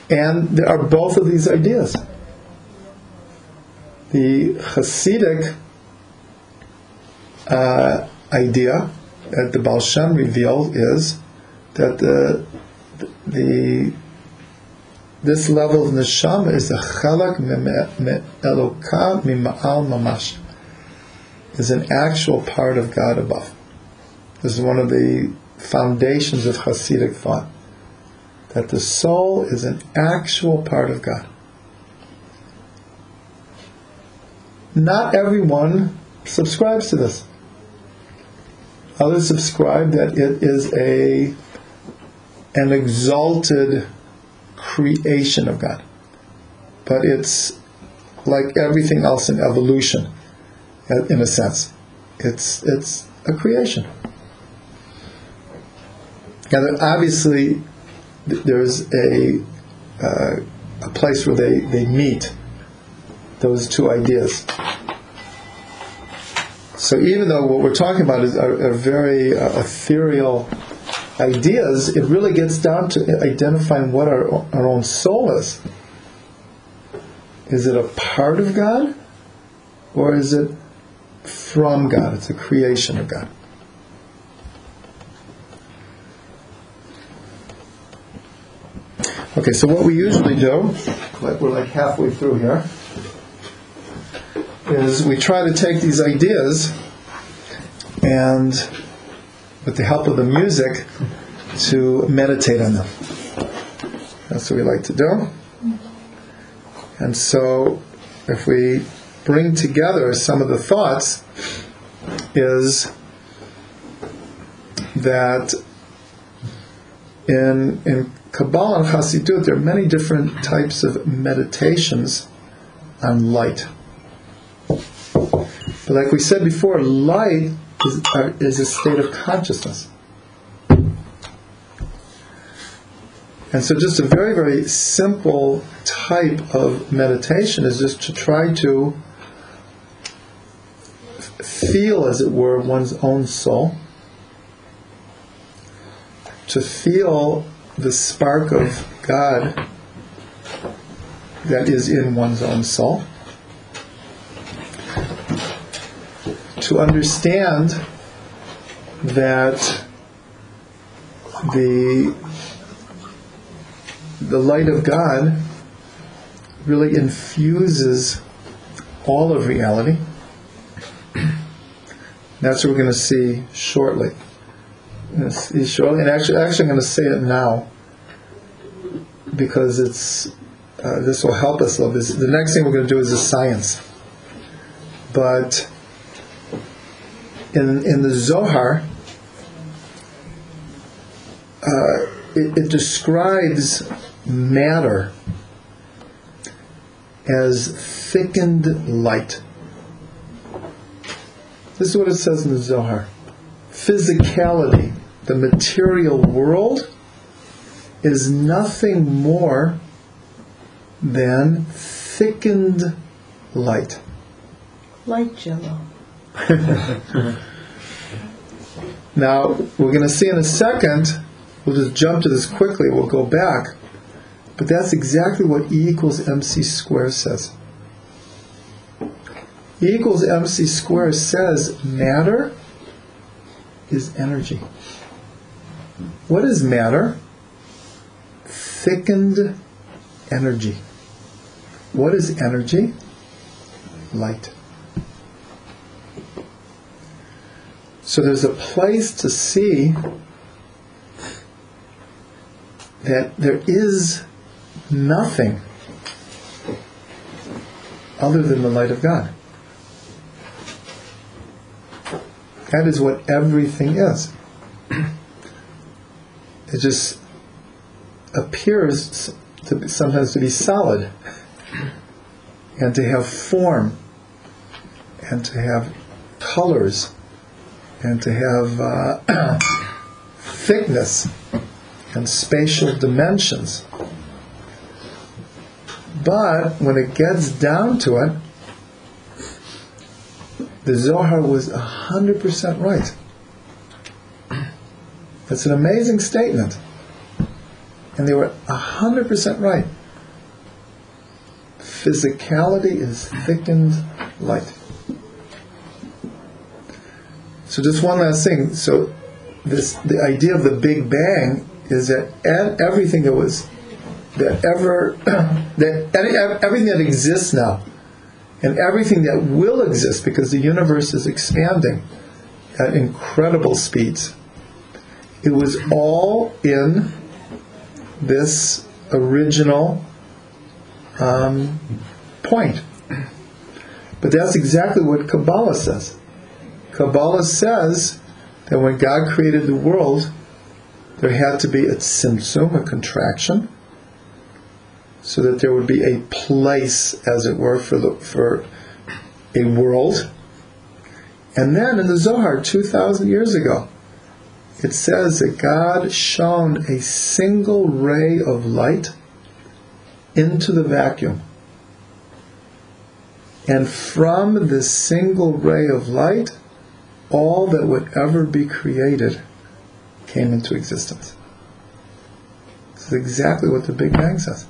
And there are both of these ideas. The Hasidic uh, idea that the Baal Shem revealed is that the, the this level of neshama is a chelek elokah mima'al mamash. Is an actual part of God above. This is one of the foundations of Hasidic thought. that the soul is an actual part of God. Not everyone subscribes to this. Others subscribe that it is a an exalted creation of God. But it's like everything else in evolution, uh, in a sense. It's it's a creation. Now, obviously, there's a uh, a place where they, they meet those two ideas. So even though what we're talking about is a, are very uh, ethereal ideas, it really gets down to identifying what our, our own soul is. Is it a part of God, or is it from God? It's a creation of God. Okay, so what we usually do, like we're like halfway through here, is we try to take these ideas and, with the help of the music, to meditate on them. That's what we like to do. And so, if we bring together some of the thoughts, is that in in Kabbalah and Hasidut, there are many different types of meditations on light. But like we said before, light is, uh, is a state of consciousness. And so, just a very, very simple type of meditation is just to try to feel, as it were, one's own soul, to feel the spark of God that is in one's own soul, to understand that the the light of God really infuses all of reality. That's what we're going to see shortly. See shortly, and actually, actually, I'm going to say it now because it's uh, this will help us a little bit. The next thing we're going to do is a science, but in in the Zohar, uh, it, it describes matter as thickened light. This is what it says in the Zohar. Physicality, the material world, is nothing more than thickened light. Light jello. Now, we're going to see in a second, we'll just jump to this quickly, we'll go back, but that's exactly what E equals mc squared says. E equals mc squared says matter is energy. What is matter? Thickened energy. What is energy? Light. So there's a place to see that there is nothing other than the light of God. That is what everything is. It just appears to be, sometimes to be solid and to have form and to have colors and to have uh, thickness and spatial dimensions. But when it gets down to it, the Zohar was 100% right. That's an amazing statement. And they were 100% right. Physicality is thickened light. So just one last thing. So this the idea of the Big Bang is that everything that was that ever that everything that exists now and everything that will exist because the universe is expanding at incredible speeds. It was all in this original um, point. But that's exactly what Kabbalah says. Kabbalah says that when God created the world, there had to be a tzimtzum, a contraction, so that there would be a place, as it were, for the for a world. And then in the Zohar, two thousand years ago, it says that God shone a single ray of light into the vacuum. And from this single ray of light, all that would ever be created came into existence. This is exactly what the Big Bang says.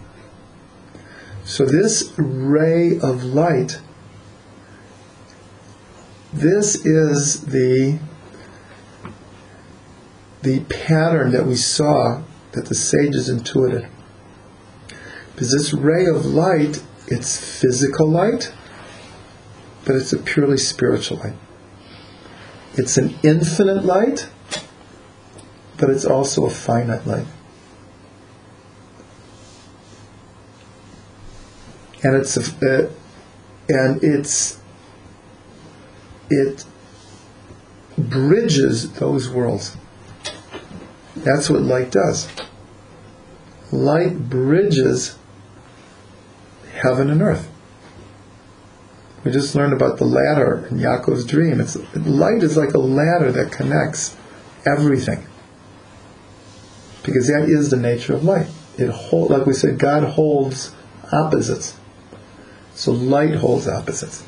So, this ray of light, this is the, the pattern that we saw that the sages intuited. Because this ray of light, it's physical light, but it's a purely spiritual light. It's an infinite light, but it's also a finite light. And it's a, uh, and it's it bridges those worlds. That's what light does. Light bridges heaven and earth. We just learned about the ladder in Yaakov's dream. It's light is like a ladder that connects everything. Because that is the nature of light. It hold, like we said, God holds opposites. So light holds opposites.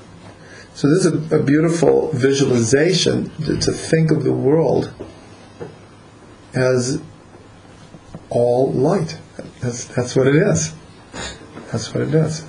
So this is a, a beautiful visualization to, to think of the world as all light. That's, that's what it is. That's what it is.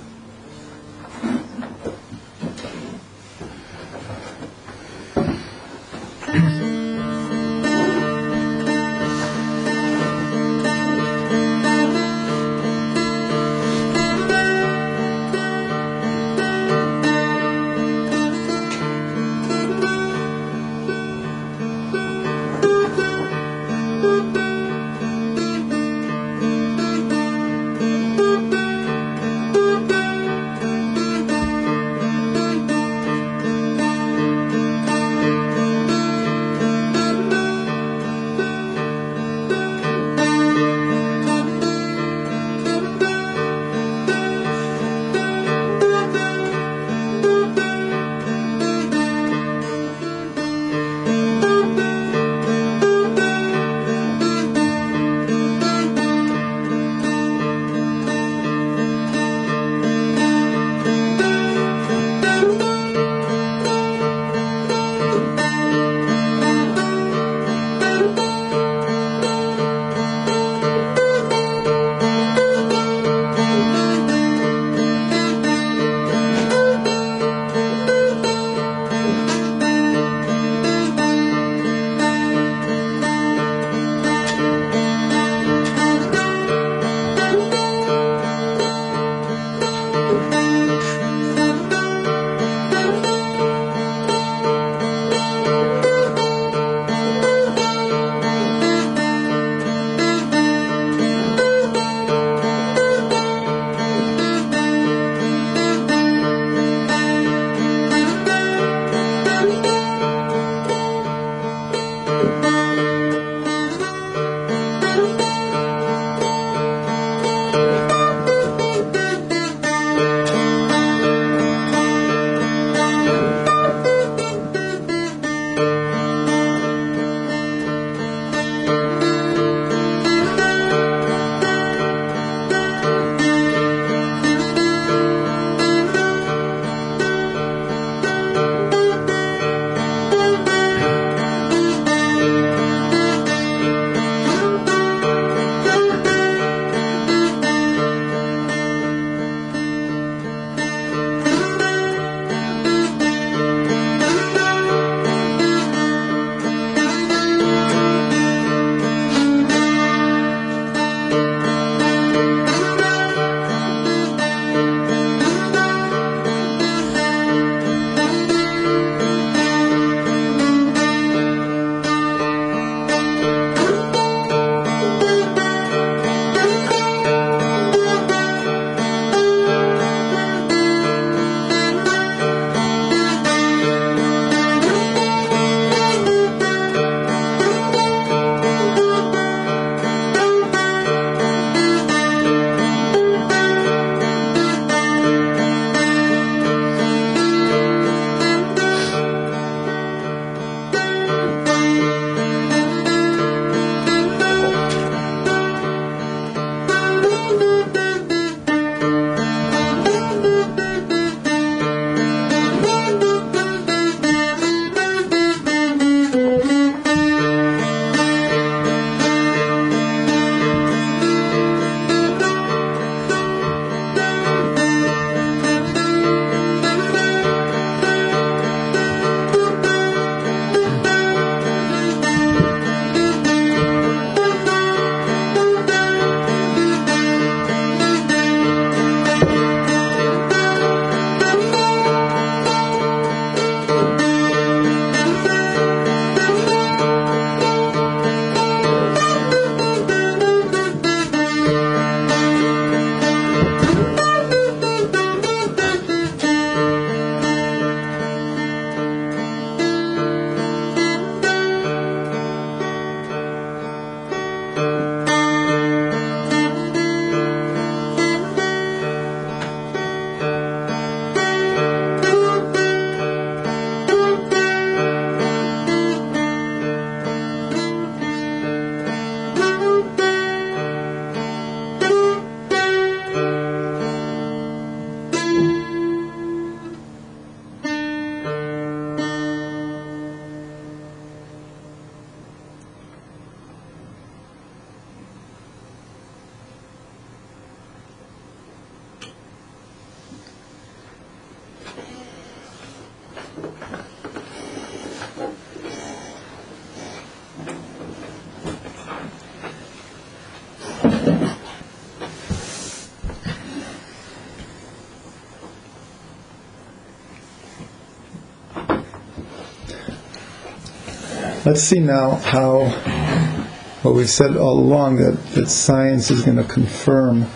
Let's see now how what we've said all along that, that science is going to confirm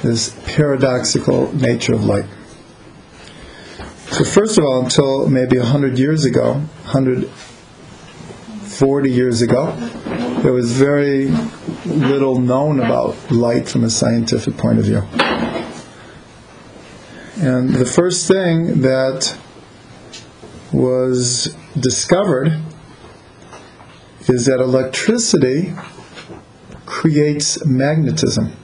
this paradoxical nature of light. So first of all, until maybe 100 years ago, 140 years ago, there was very little known about light from a scientific point of view. And the first thing that was discovered is that electricity creates magnetism.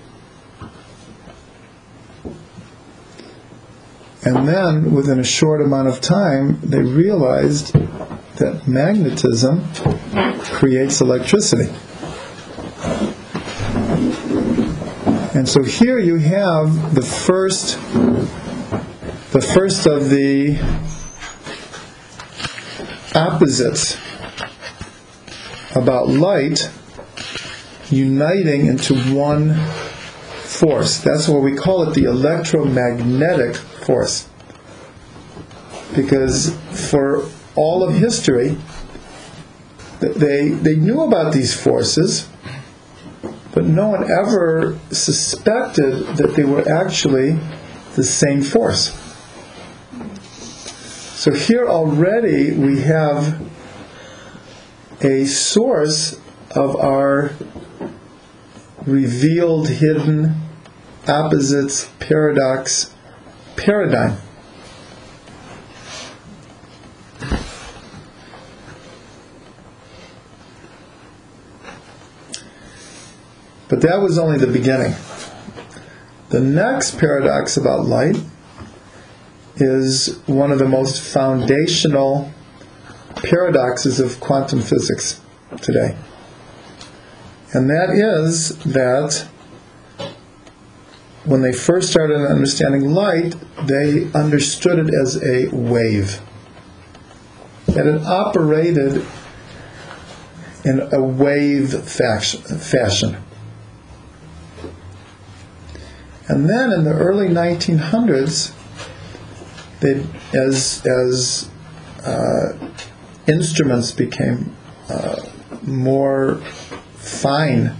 And then, within a short amount of time, they realized that magnetism creates electricity. And so here you have the first, the first of the opposites about light uniting into one force. That's why we call it the electromagnetic force. Because for all of history, they, they knew about these forces, but no one ever suspected that they were actually the same force. So here already we have a source of our revealed, hidden, opposites, paradox, paradigm. But that was only the beginning. The next paradox about light is one of the most foundational paradoxes of quantum physics today. And that is that when they first started understanding light, they understood it as a wave. That it operated in a wave fashion. And then in the early 1900s, they, as, as uh, instruments became uh, more fine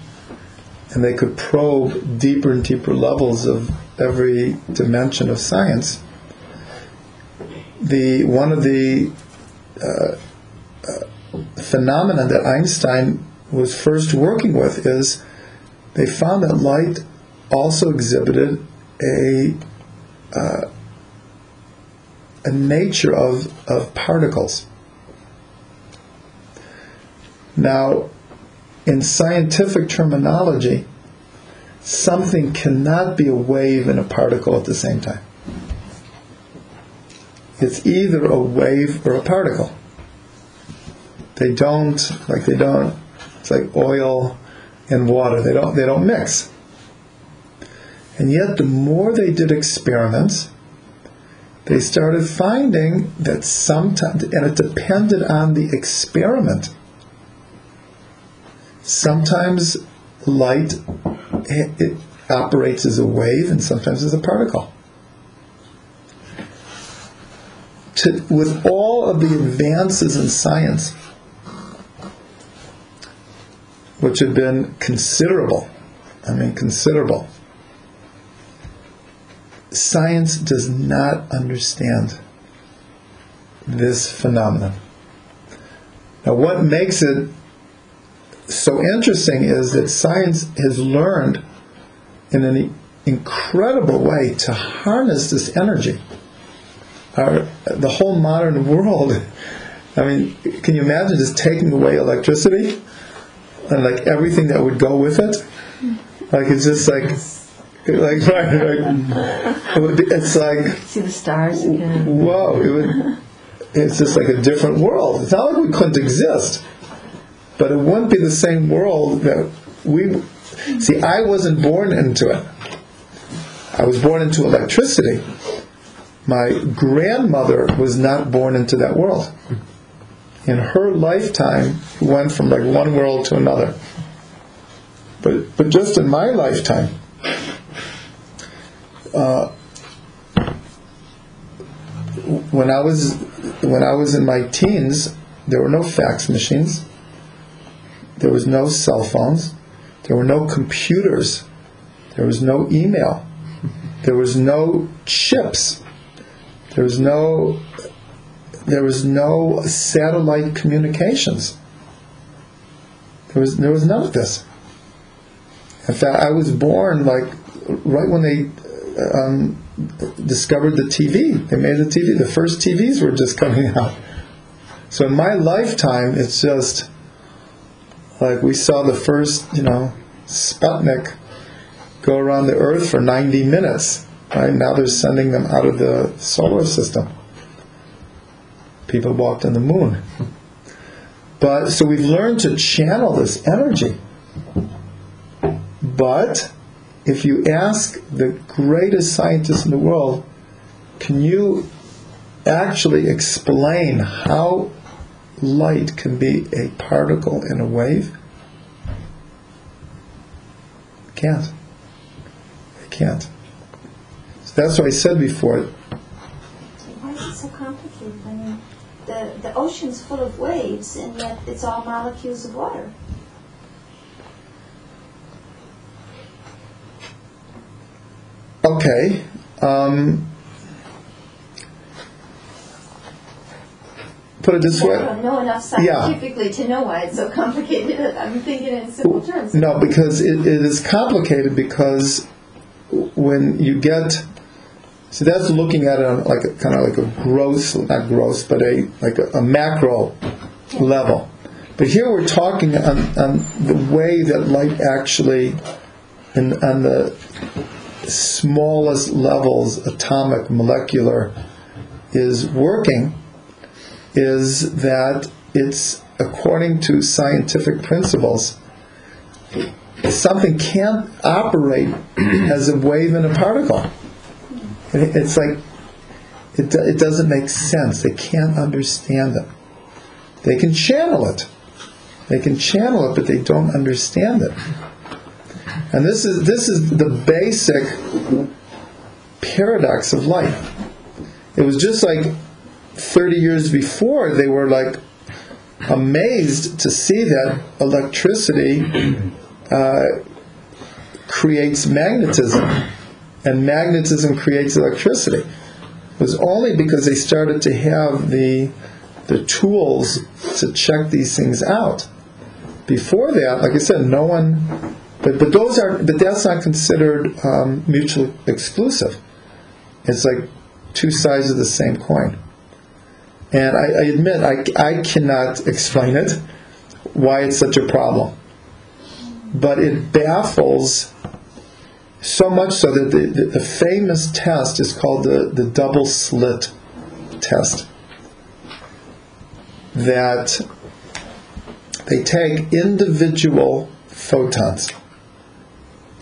and they could probe deeper and deeper levels of every dimension of science, the one of the uh, uh, phenomena that Einstein was first working with is they found that light also exhibited a uh, a nature of, of particles. Now, in scientific terminology, something cannot be a wave and a particle at the same time. It's either a wave or a particle. They don't like they don't. It's like oil and water. They don't they don't mix. And yet, the more they did experiments, they started finding that sometimes, and it depended on the experiment. Sometimes light it, it operates as a wave, and sometimes as a particle. To, with all of the advances in science, which have been considerable, I mean considerable, science does not understand this phenomenon. Now, what makes it so interesting is that science has learned in an incredible way to harness this energy. Our, the whole modern world, I mean, can you imagine just taking away electricity and like everything that would go with it? Like it's just like like, right, like it would be, it's like See the stars again. whoa it would it's just like a different world it's not like we couldn't exist but it wouldn't be the same world that we see i wasn't born into it. I was born into electricity. My grandmother was not born into that world. In her lifetime went from like one world to another. But but just in my lifetime uh, when I was when I was in my teens, there were no fax machines, there was no cell phones, there were no computers, there was no email, there was no chips, there was no there was no satellite communications. There was there was none of this. In fact, I was born like right when they um, discovered the TV. They made the TV. The first TVs were just coming out. So in my lifetime, it's just like we saw the first, you know, Sputnik go around the Earth for 90 minutes. Right now, they're sending them out of the solar system. People walked on the moon. But so we've learned to channel this energy. But if you ask the greatest scientist in the world, can you actually explain how light can be a particle in a wave? Can't. They can't. So that's what I said before, Why is it so complicated? I mean, the, the ocean's full of waves, and yet it's all molecules of water. okay, um, put it this I way. don't know enough Yeah. scientifically to know why it's so complicated. I'm thinking in simple terms. No, because it, it is complicated because when you get so that's looking at it on like a, kind of like a gross, not gross, but a like a, a macro level. But here we're talking on, on the way that light actually, in, on the smallest levels, atomic, molecular, is working, is that it's according to scientific principles something can't operate as a wave and a particle. It's like it, it doesn't make sense. They can't understand it. They can channel it. They can channel it, but they don't understand it. And this is this is the basic paradox of life. It was just like 30 years before they were like amazed to see that electricity uh, creates magnetism, and magnetism creates electricity. It was only because they started to have the the tools to check these things out. Before that, like I said, no one. But but those are but that's not considered um, mutually exclusive. It's like two sides of the same coin. And I, I admit I, I cannot explain it why it's such a problem but it baffles so much so that the, the, the famous test is called the, the double slit test. That they take individual photons.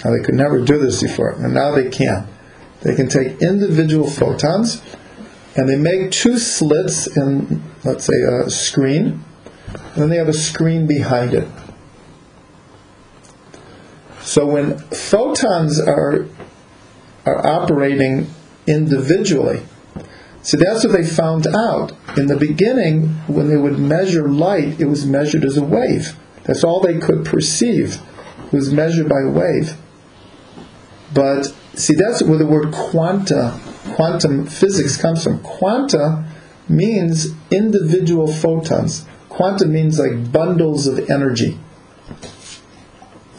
Now, they could never do this before, and now they can. They can take individual photons and they make two slits in, let's say, a screen, and then they have a screen behind it. So when photons are are operating individually, so that's what they found out. In the beginning, when they would measure light, it was measured as a wave. That's all they could perceive. It was measured by a wave. But see, that's where the word quanta, quantum physics comes from. Quanta means individual photons. Quanta means like bundles of energy.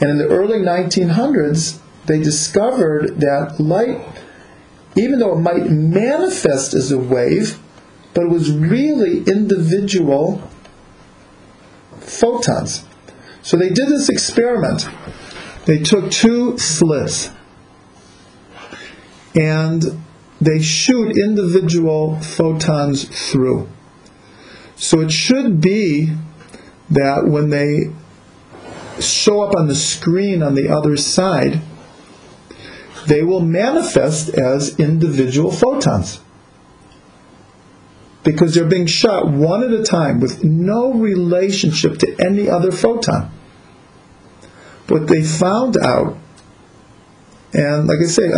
And in the early 1900s, they discovered that light, even though it might manifest as a wave, but it was really individual photons. So they did this experiment. They took two slits and they shoot individual photons through. So it should be that when they show up on the screen on the other side, they will manifest as individual photons. Because they're being shot one at a time with no relationship to any other photon. What they found out, and like I say,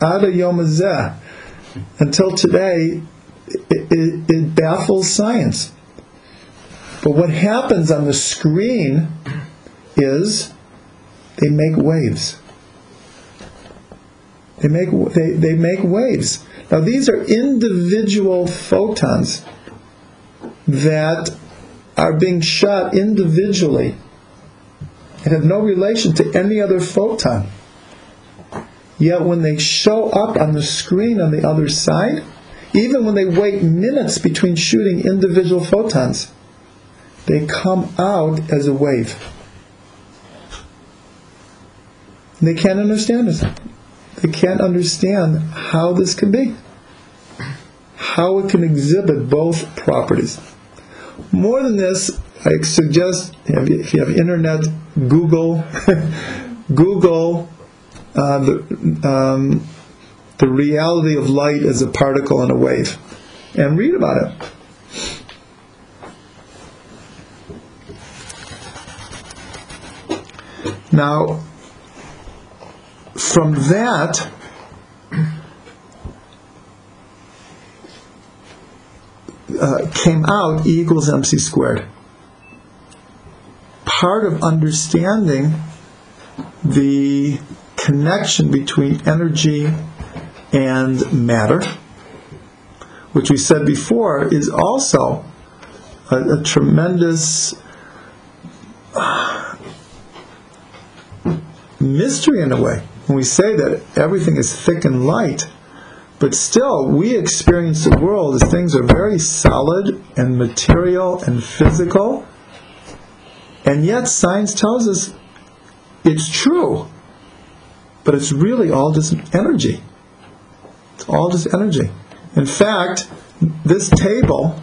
ad hayom until today, it, it, it baffles science. But what happens on the screen is they make waves. They make, they, they make waves. Now, these are individual photons that are being shot individually and have no relation to any other photon. Yet when they show up on the screen on the other side, even when they wait minutes between shooting individual photons, they come out as a wave. They can't understand it. They can't understand how this can be. How it can exhibit both properties. More than this, I suggest if you have internet, Google, Google uh, the, um, the reality of light as a particle and a wave, and read about it. Now, from that, uh, came out E equals mc squared. Part of understanding the connection between energy and matter, which we said before, is also a, a tremendous uh, mystery in a way. When we say that everything is thick and light, but still we experience the world as things are very solid and material and physical, and yet science tells us it's true, but it's really all just energy. It's all just energy. In fact, this table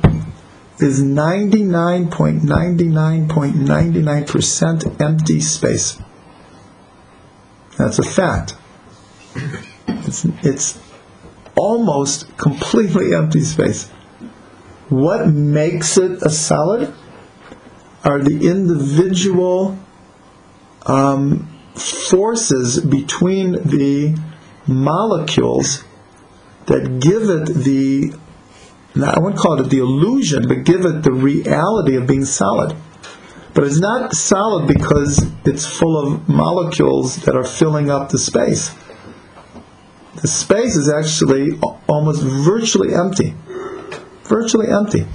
is 99.99.99% empty space. That's a fact. It's, it's almost completely empty space. What makes it a solid are the individual um, forces between the molecules that give it the, I wouldn't call it the illusion, but give it the reality of being solid. But it's not solid because it's full of molecules that are filling up the space. The space is actually almost virtually empty. Virtually empty.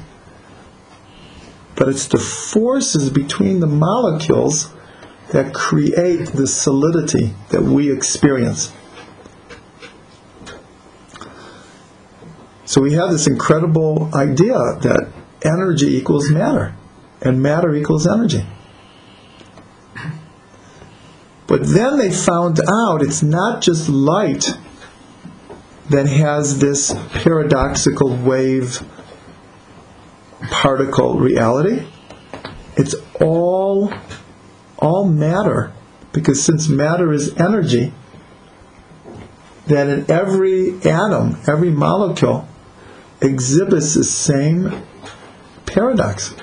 But it's the forces between the molecules that create the solidity that we experience. So we have this incredible idea that energy equals matter, and matter equals energy. But then they found out it's not just light that has this paradoxical wave particle reality. It's all all matter because since matter is energy, that in every atom, every molecule exhibits the same paradox.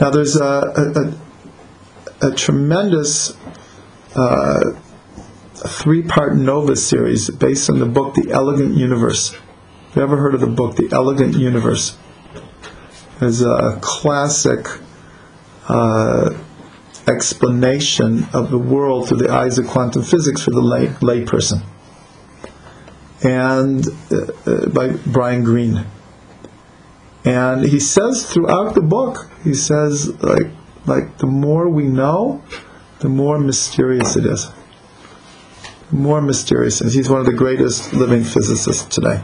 Now there's a, a, a, tremendous uh, three-part Nova series based on the book The Elegant Universe. Have you ever heard of the book The Elegant Universe? It's a classic uh, explanation of the world through the eyes of quantum physics for the lay, lay person. And uh, uh, by Brian Greene. And he says throughout the book, he says like like the more we know, the more mysterious it is. The more mysterious. And he's one of the greatest living physicists today.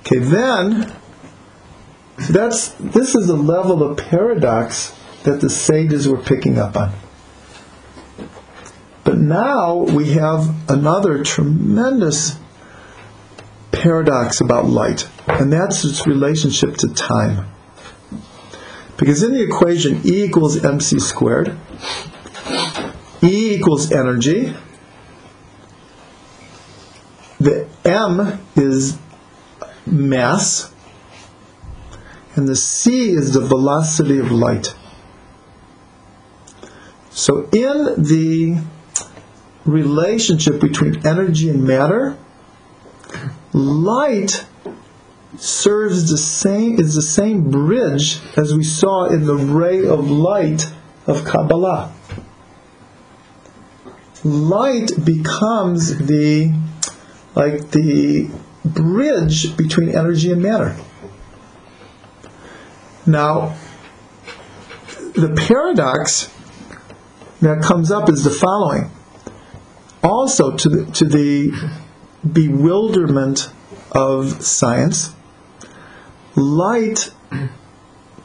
Okay, then that's this is the level of paradox that the sages were picking up on. But now we have another tremendous paradox about light, and that's its relationship to time. Because in the equation E equals mc squared, E equals energy, the m is mass, and the c is the velocity of light. So in the relationship between energy and matter, light serves the same is the same bridge as we saw in the ray of light of Kabbalah. Light becomes the like the bridge between energy and matter. Now, the paradox that comes up is the following. Also, to the, to the bewilderment of science, light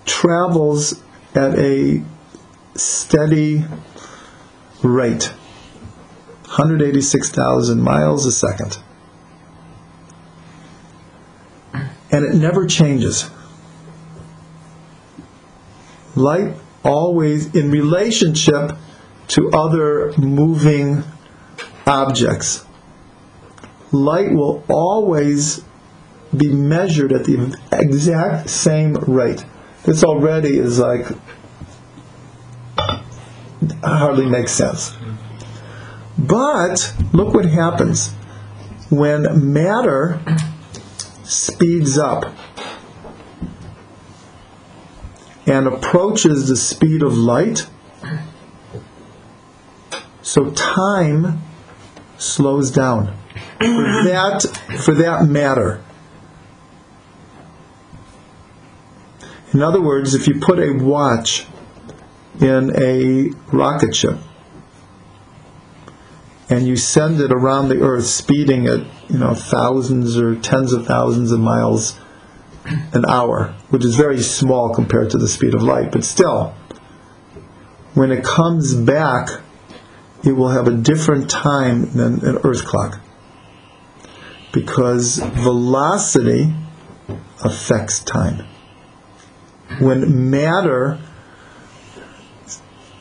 travels at a steady rate 186,000 miles a second. And it never changes. Light always, in relationship to other moving objects, light will always be measured at the exact same rate. This already is like hardly makes sense. But look what happens when matter speeds up and approaches the speed of light. So time slows down for that for that matter. In other words, if you put a watch in a rocket ship and you send it around the earth speeding at you know thousands or tens of thousands of miles an hour which is very small compared to the speed of light. But still when it comes back it will have a different time than an earth clock. Because velocity affects time. When matter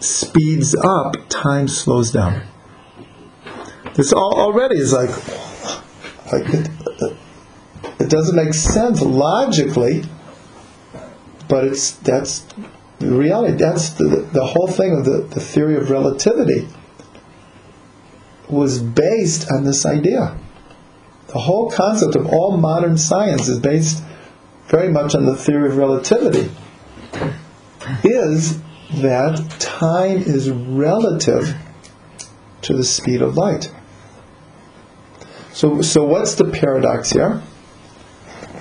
speeds up, time slows down. This already is like, like doesn't make sense logically, but it's that's reality. That's the, the whole thing of the, the theory of relativity was based on this idea. The whole concept of all modern science is based very much on the theory of relativity. Is that time is relative to the speed of light. So, so what's the paradox here?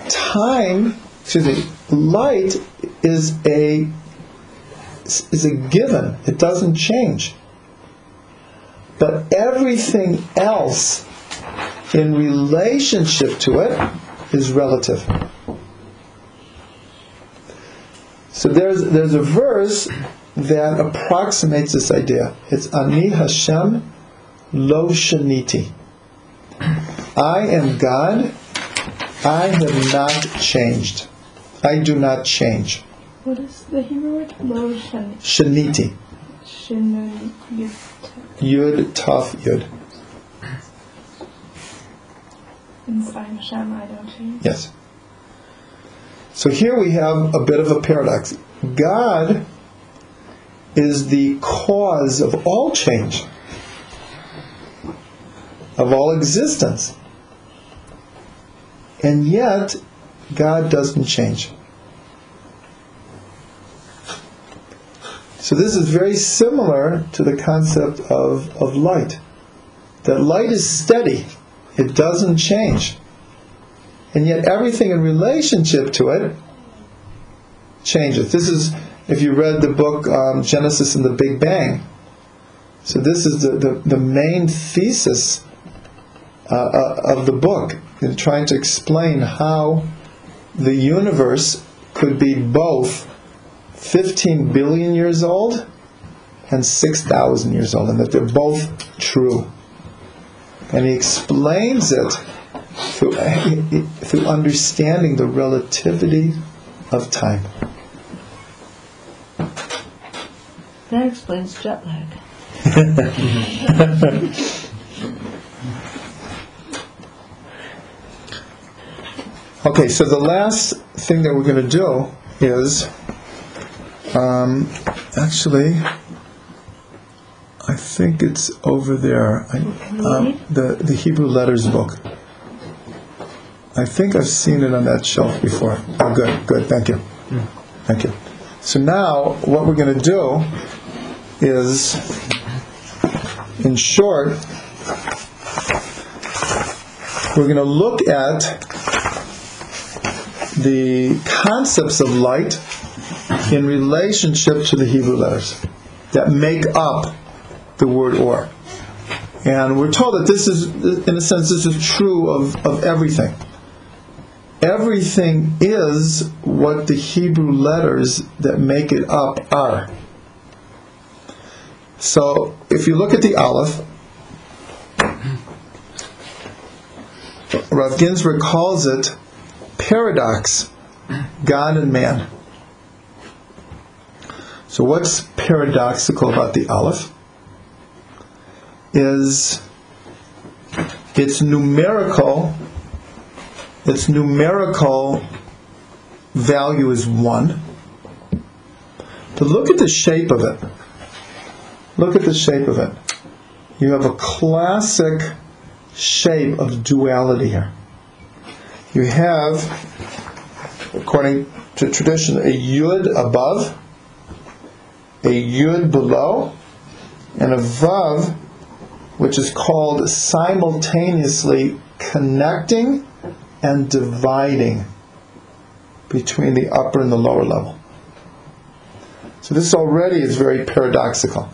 Time, excuse me, light is a is a given. It doesn't change. But everything else in relationship to it is relative. So there's there's a verse that approximates this idea. It's Ani Hashem Lo Shaniti. I am God. I have not changed. I do not change. What is the Hebrew word? Lo shan Shaniti. Yud Taf Yud. And I am Hashem, I don't change. Yes. So here we have a bit of a paradox. God is the cause of all change, of all existence. And yet, God doesn't change. So this is very similar to the concept of, of light. That light is steady, it doesn't change. And yet everything in relationship to it changes. This is, if you read the book um, Genesis and the Big Bang, so this is the, the, the main thesis uh, uh, of the book, in trying to explain how the universe could be both 15 billion years old and 6,000 years old, and that they're both true. And he explains it through, through understanding the relativity of time. That explains jet lag. Okay, so the last thing that we're going to do is um, actually, I think it's over there. I, um, the the Hebrew letters book. I think I've seen it on that shelf before. Oh, good, good, thank you. Thank you. So now, what we're going to do is, in short, we're going to look at the concepts of light in relationship to the Hebrew letters that make up the word or. And we're told that this is, in a sense, this is true of, of everything. Everything is what the Hebrew letters that make it up are. So, if you look at the Aleph, Rav Ginsburgh calls it paradox, God and man. So, what's paradoxical about the Aleph? Is its numerical, its numerical value is one. But look at the shape of it. Look at the shape of it. You have a classic shape of duality here. You have, according to tradition, a yud above, a yud below, and a vav, which is called simultaneously connecting and dividing between the upper and the lower level. So this already is very paradoxical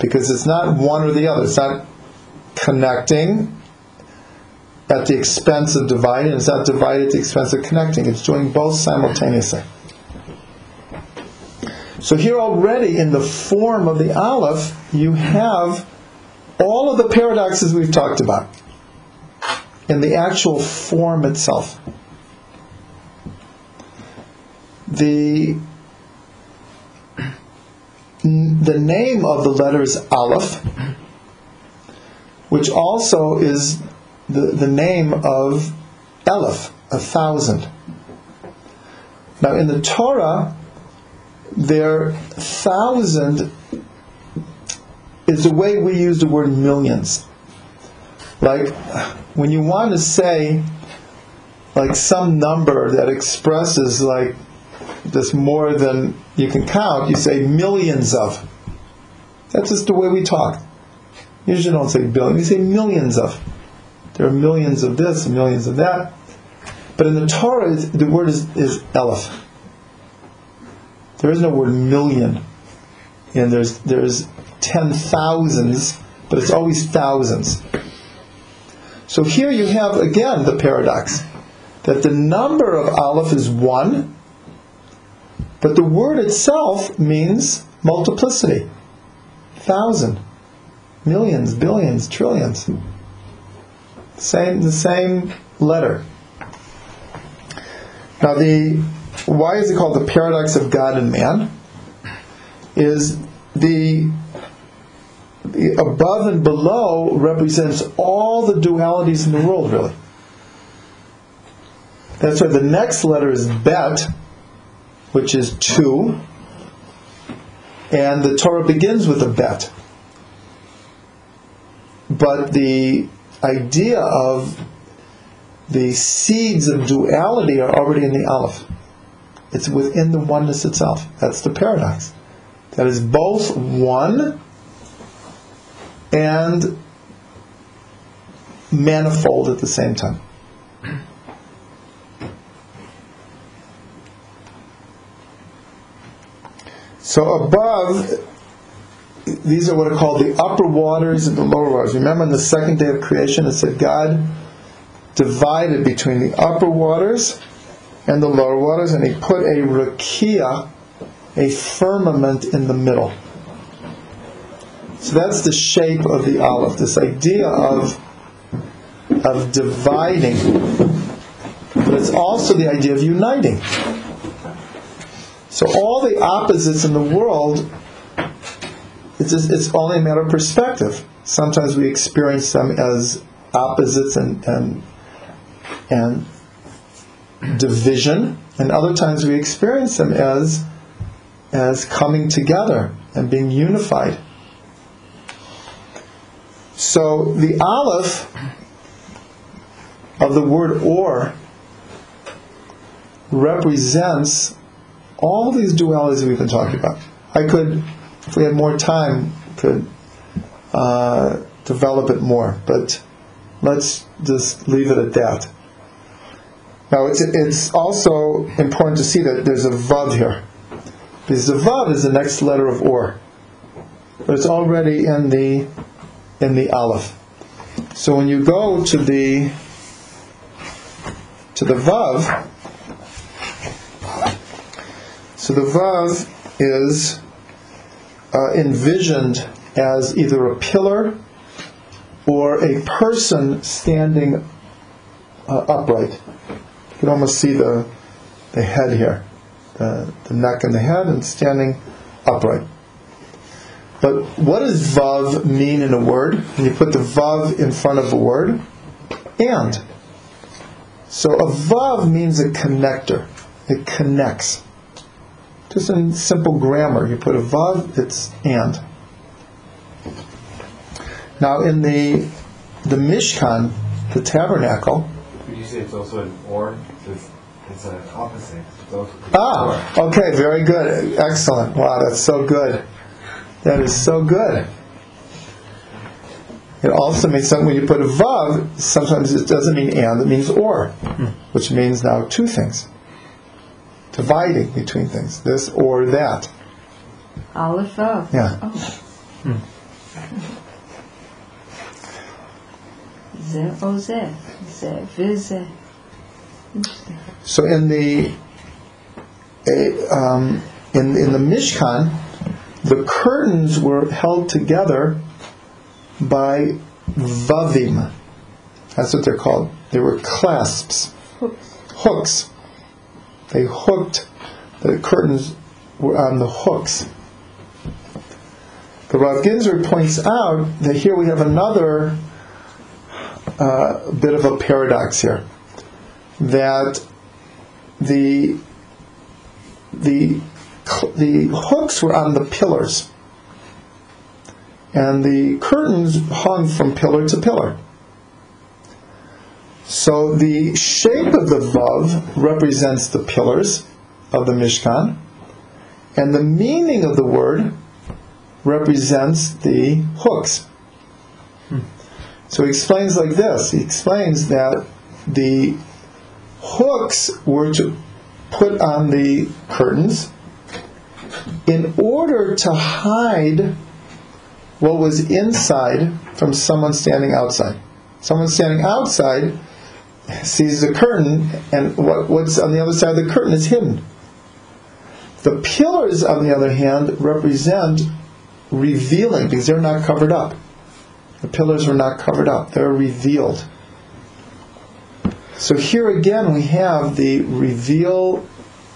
because it's not one or the other. It's not connecting at the expense of dividing. It's not divided at the expense of connecting. It's doing both simultaneously. So here already in the form of the Aleph, you have all of the paradoxes we've talked about in the actual form itself. The the name of the letter is Aleph, which also is the, the name of Eleph, a thousand. Now, in the Torah, their thousand is the way we use the word millions. Like, when you want to say, like, some number that expresses, like, this more than you can count, you say millions of. That's just the way we talk. Usually don't say billion, you say millions of. There are millions of this, millions of that. But in the Torah, the word is, is Eleph. There is no word million. And there's, there's ten thousands, but it's always thousands. So here you have again the paradox that the number of Aleph is one, but the word itself means multiplicity. Thousand, millions, billions, trillions. Same, the same letter. Now, the why is it called the paradox of God and man? Is the, the above and below represents all the dualities in the world, really. That's why the next letter is bet, which is two, and the Torah begins with a bet. But the idea of the seeds of duality are already in the Aleph. It's within the oneness itself. That's the paradox. That is both one and manifold at the same time. So above, these are what are called the upper waters and the lower waters. Remember on the second day of creation it said God divided between the upper waters and the lower waters and he put a rakia, a firmament in the middle. So that's the shape of the aleph. this idea of, of dividing, but it's also the idea of uniting. So all the opposites in the world, it's, just, it's only a matter of perspective. Sometimes we experience them as opposites and, and, and division, and other times we experience them as, as coming together and being unified. So the aleph of the word or represents all these dualities we've been talking about. I could, if we had more time, could uh, develop it more, but let's just leave it at that. Now, it's, it's also important to see that there's a vav here. Because the vav is the next letter of or. But it's already in the in the aleph. So when you go to the to the vav, so the vav is uh, envisioned as either a pillar or a person standing uh, upright. You can almost see the the head here, the, the neck and the head, and standing upright. But what does vav mean in a word? When you put the vav in front of a word, and. So a vav means a connector. It connects. Just in simple grammar, you put a vav, it's and. Now in the the Mishkan, the tabernacle, Would you say it's also an or? It's, it's an opposite. It's also Ah, okay, very good. Excellent. Wow, that's so good. That is so good. It also means something when you put a vav, sometimes it doesn't mean and, it means or, which means now two things. Dividing between things, this or that. Aleph Vav. Yeah. Oh. Ze o ze. Ze vize. Interesting. So in the um, in in the Mishkan, the curtains were held together by vavim. That's what they're called. They were clasps, hooks. They hooked the curtains were on the hooks. The Rav Ginsburgh points out that here we have another uh, bit of a paradox here that the the the hooks were on the pillars and the curtains hung from pillar to pillar so the shape of the vav represents the pillars of the mishkan and the meaning of the word represents the hooks so he explains like this he explains that the hooks were to put on the curtains in order to hide what was inside from someone standing outside. Someone standing outside sees the curtain, and what, what's on the other side of the curtain is hidden. The pillars, on the other hand, represent revealing because they're not covered up. The pillars were not covered up, they're revealed. So here again we have the reveal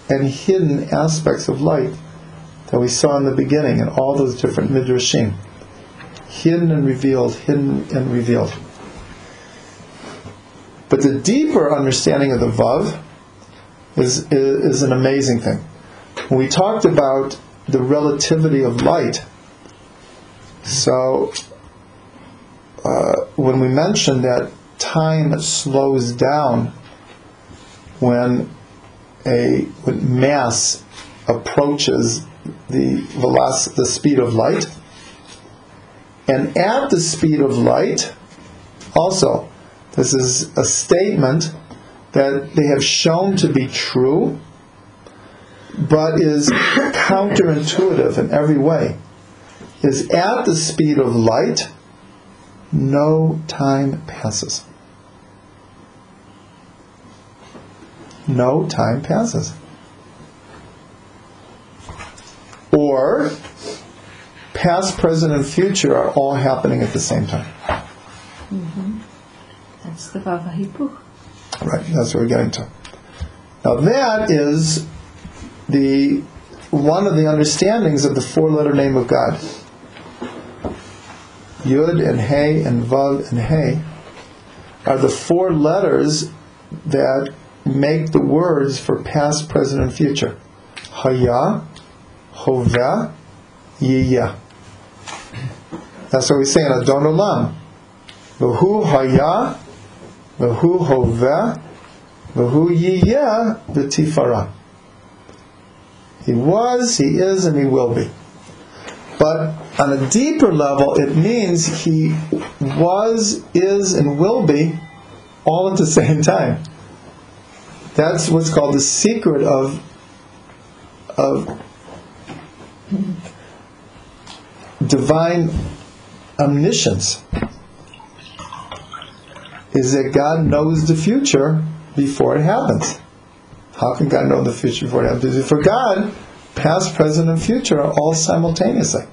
and hidden aspects of light that we saw in the beginning in all those different midrashim. Hidden and revealed, hidden and revealed. But the deeper understanding of the Vav is, is, is an amazing thing. When we talked about the relativity of light, so uh, when we mentioned that time slows down when a when mass approaches the velocity, the speed of light, and at the speed of light, also, this is a statement that they have shown to be true, but is counterintuitive in every way. Is at the speed of light, no time passes. No time passes. Or past, present, and future are all happening at the same time. Mm-hmm. The Hipuch. Right, that's what we're getting to. Now that is the one of the understandings of the four-letter name of God. Yud and Hey and Vav and Hey are the four letters that make the words for past, present, and future. Haya, Hoveh, Yiyah. That's what we say in Adon Olam. V'hu Haya, V'hu Hoveh, V'hu yiyeh v'tifara. He was, he is, and he will be. But on a deeper level, it means he was, is, and will be all at the same time. That's what's called the secret of, of divine omniscience. Is that God knows the future before it happens. How can God know the future before it happens? For God, past, present, and future are all simultaneously.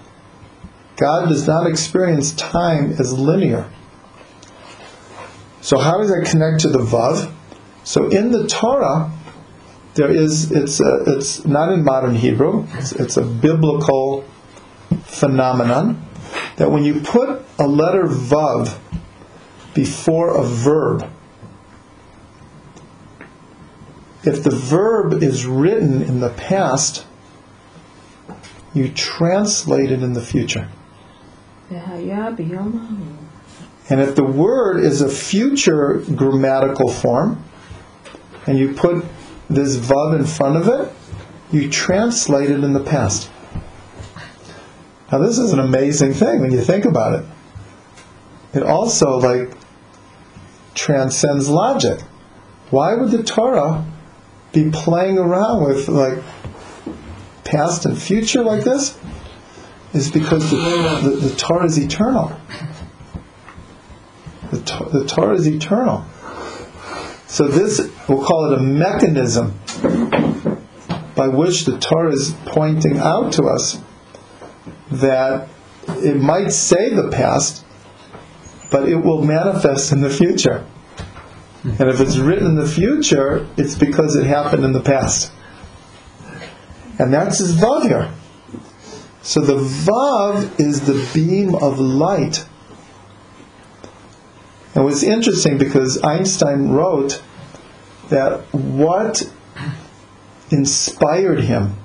God does not experience time as linear. So how does that connect to the Vav? So in the Torah, there is it's a, it's not in modern Hebrew. It's, it's a biblical phenomenon that when you put a letter Vav before a verb. If the verb is written in the past, you translate it in the future. And if the word is a future grammatical form, and you put this vav in front of it, you translate it in the past. Now, this is an amazing thing when you think about it. It also, like, transcends logic. Why would the Torah be playing around with like past and future like this? Is because the, the, the Torah is eternal. The, the Torah is eternal. So this, we'll call it a mechanism by which the Torah is pointing out to us that it might say the past, but it will manifest in the future. And if it's written in the future, it's because it happened in the past. And that's his Vav here. So the Vav is the beam of light. And was interesting because Einstein wrote that what inspired him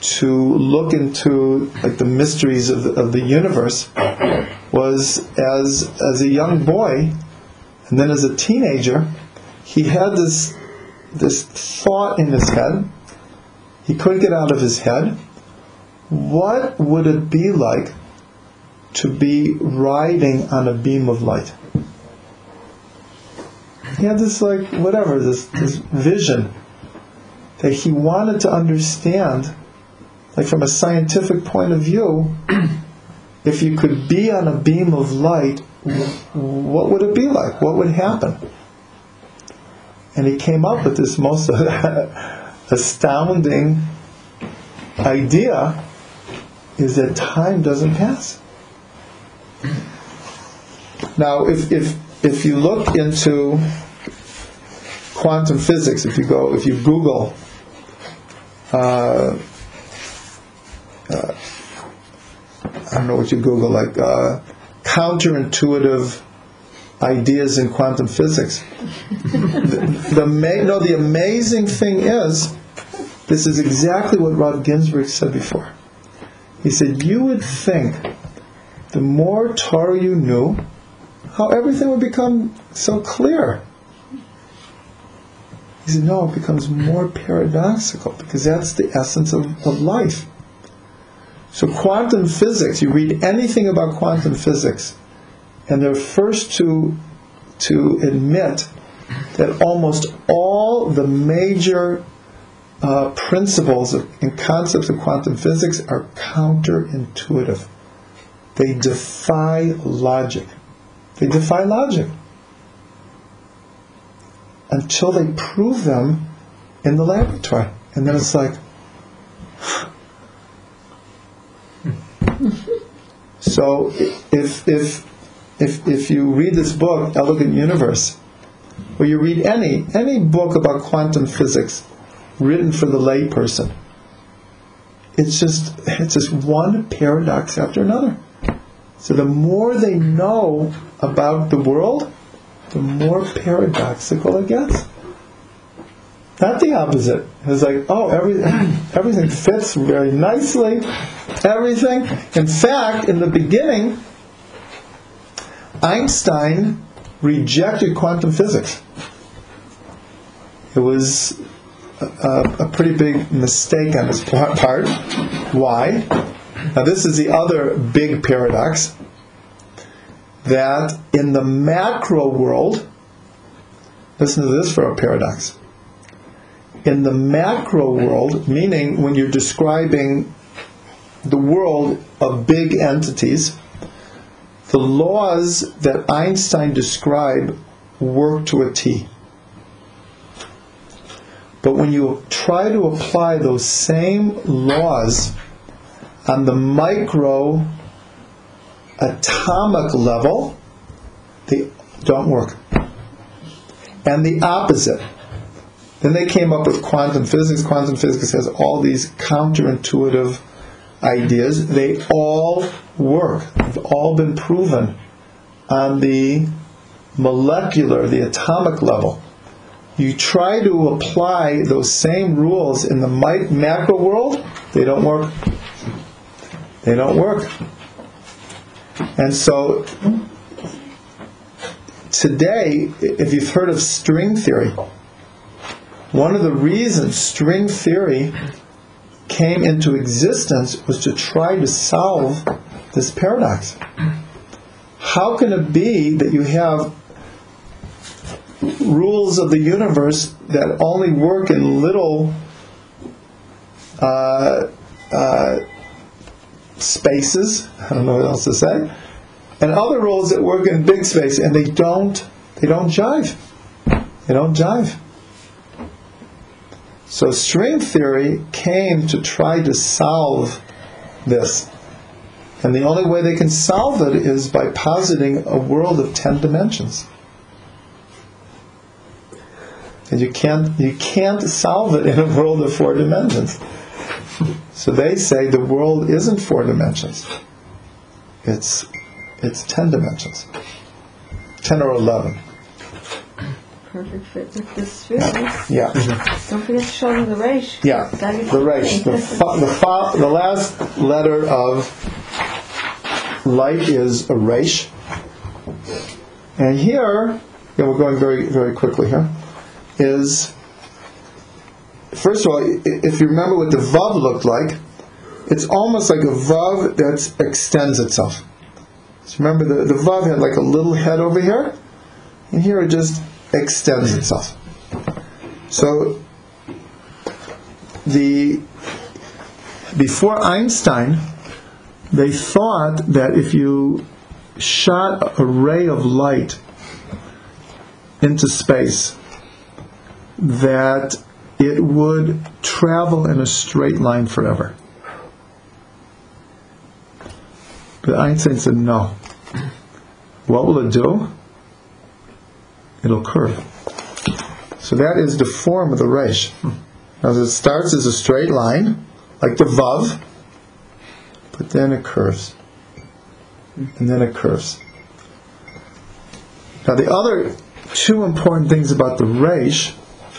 to look into like the mysteries of the, of the universe was as as a young boy and then as a teenager he had this this thought in his head. He couldn't get out of his head. What would it be like to be riding on a beam of light? He had this like whatever this this vision that he wanted to understand like from a scientific point of view if you could be on a beam of light what would it be like? What would happen? And he came up with this most astounding idea is that time doesn't pass. Now if if if you look into quantum physics if you go if you google uh, uh, I don't know what you Google, like uh, counterintuitive ideas in quantum physics. the, the ma- no, the amazing thing is, this is exactly what Rod Ginsburgh said before. He said, You would think the more Torah you knew, how everything would become so clear. He said, No, it becomes more paradoxical because that's the essence of, of life. So quantum physics, you read anything about quantum physics, and they're first to to admit that almost all the major uh, principles and concepts of quantum physics are counterintuitive. They defy logic. They defy logic until they prove them in the laboratory, and then it's like. So if if if if you read this book, Elegant Universe, or you read any any book about quantum physics written for the layperson, it's just it's just one paradox after another. So the more they know about the world, the more paradoxical it gets. Not the opposite. It's like, oh, every, everything fits very nicely. Everything. In fact, in the beginning, Einstein rejected quantum physics. It was a, a pretty big mistake on his part. Why? Now, this is the other big paradox that in the macro world, listen to this for a paradox. In the macro world, meaning when you're describing the world of big entities, the laws that Einstein described work to a T. But when you try to apply those same laws on the micro atomic level, they don't work. And the opposite. Then they came up with quantum physics. Quantum physics has all these counterintuitive ideas. They all work. They've all been proven on the molecular, the atomic level. You try to apply those same rules in the macro world, they don't work. They don't work. And so today, if you've heard of string theory, one of the reasons string theory came into existence was to try to solve this paradox. How can it be that you have rules of the universe that only work in little uh, uh, spaces? I don't know what else to say. And other rules that work in big space, and they don't. They don't jive. They don't jive. So string theory came to try to solve this. And the only way they can solve it is by positing a world of ten dimensions. And you can't you can't solve it in a world of four dimensions. So they say the world isn't four dimensions. It's it's ten dimensions. Ten or eleven. Perfect fit with this sphere. Yeah. Don't forget to show them the resh. Yeah, the the resh. The, fa- the, fa- the last letter of light is a resh. And here, yeah, we're going very, very quickly here, is, first of all, if you remember what the vav looked like, it's almost like a vav that extends itself. So remember, the, the vav had like a little head over here, and here it just extends itself. So the before Einstein, they thought that if you shot a ray of light into space, that it would travel in a straight line forever. But Einstein said no. What will it do? It'll curve. So that is the form of the resh. Now it starts as a straight line, like the vav, but then it curves. And then it curves. Now the other two important things about the resh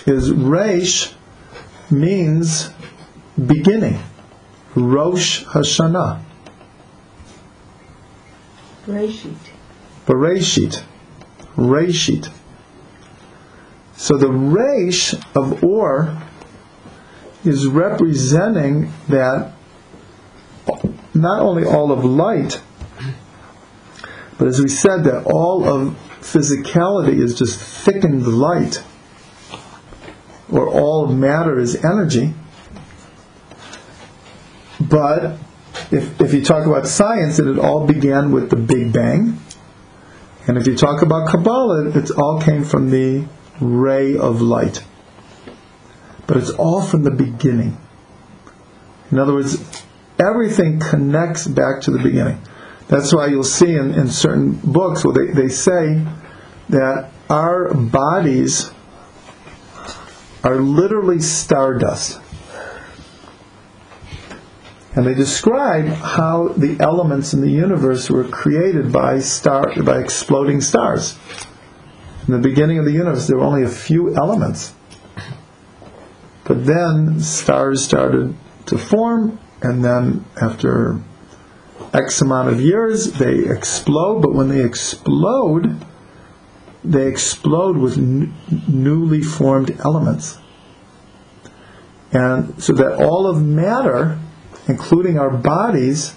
is resh means beginning. Rosh Hashanah. Reshit. Bereshit. Reshit. So the resh of Or is representing that not only all of light, but as we said, that all of physicality is just thickened light, or all matter is energy. But if, if you talk about science, it all began with the Big Bang. And if you talk about Kabbalah, it all came from the ray of light. But it's all from the beginning. In other words, everything connects back to the beginning. That's why you'll see in, in certain books where they, they say that our bodies are literally stardust. And they describe how the elements in the universe were created by star by exploding stars. In the beginning of the universe, there were only a few elements. But then stars started to form, and then after X amount of years, they explode. But when they explode, they explode with n- newly formed elements. And so that all of matter, including our bodies,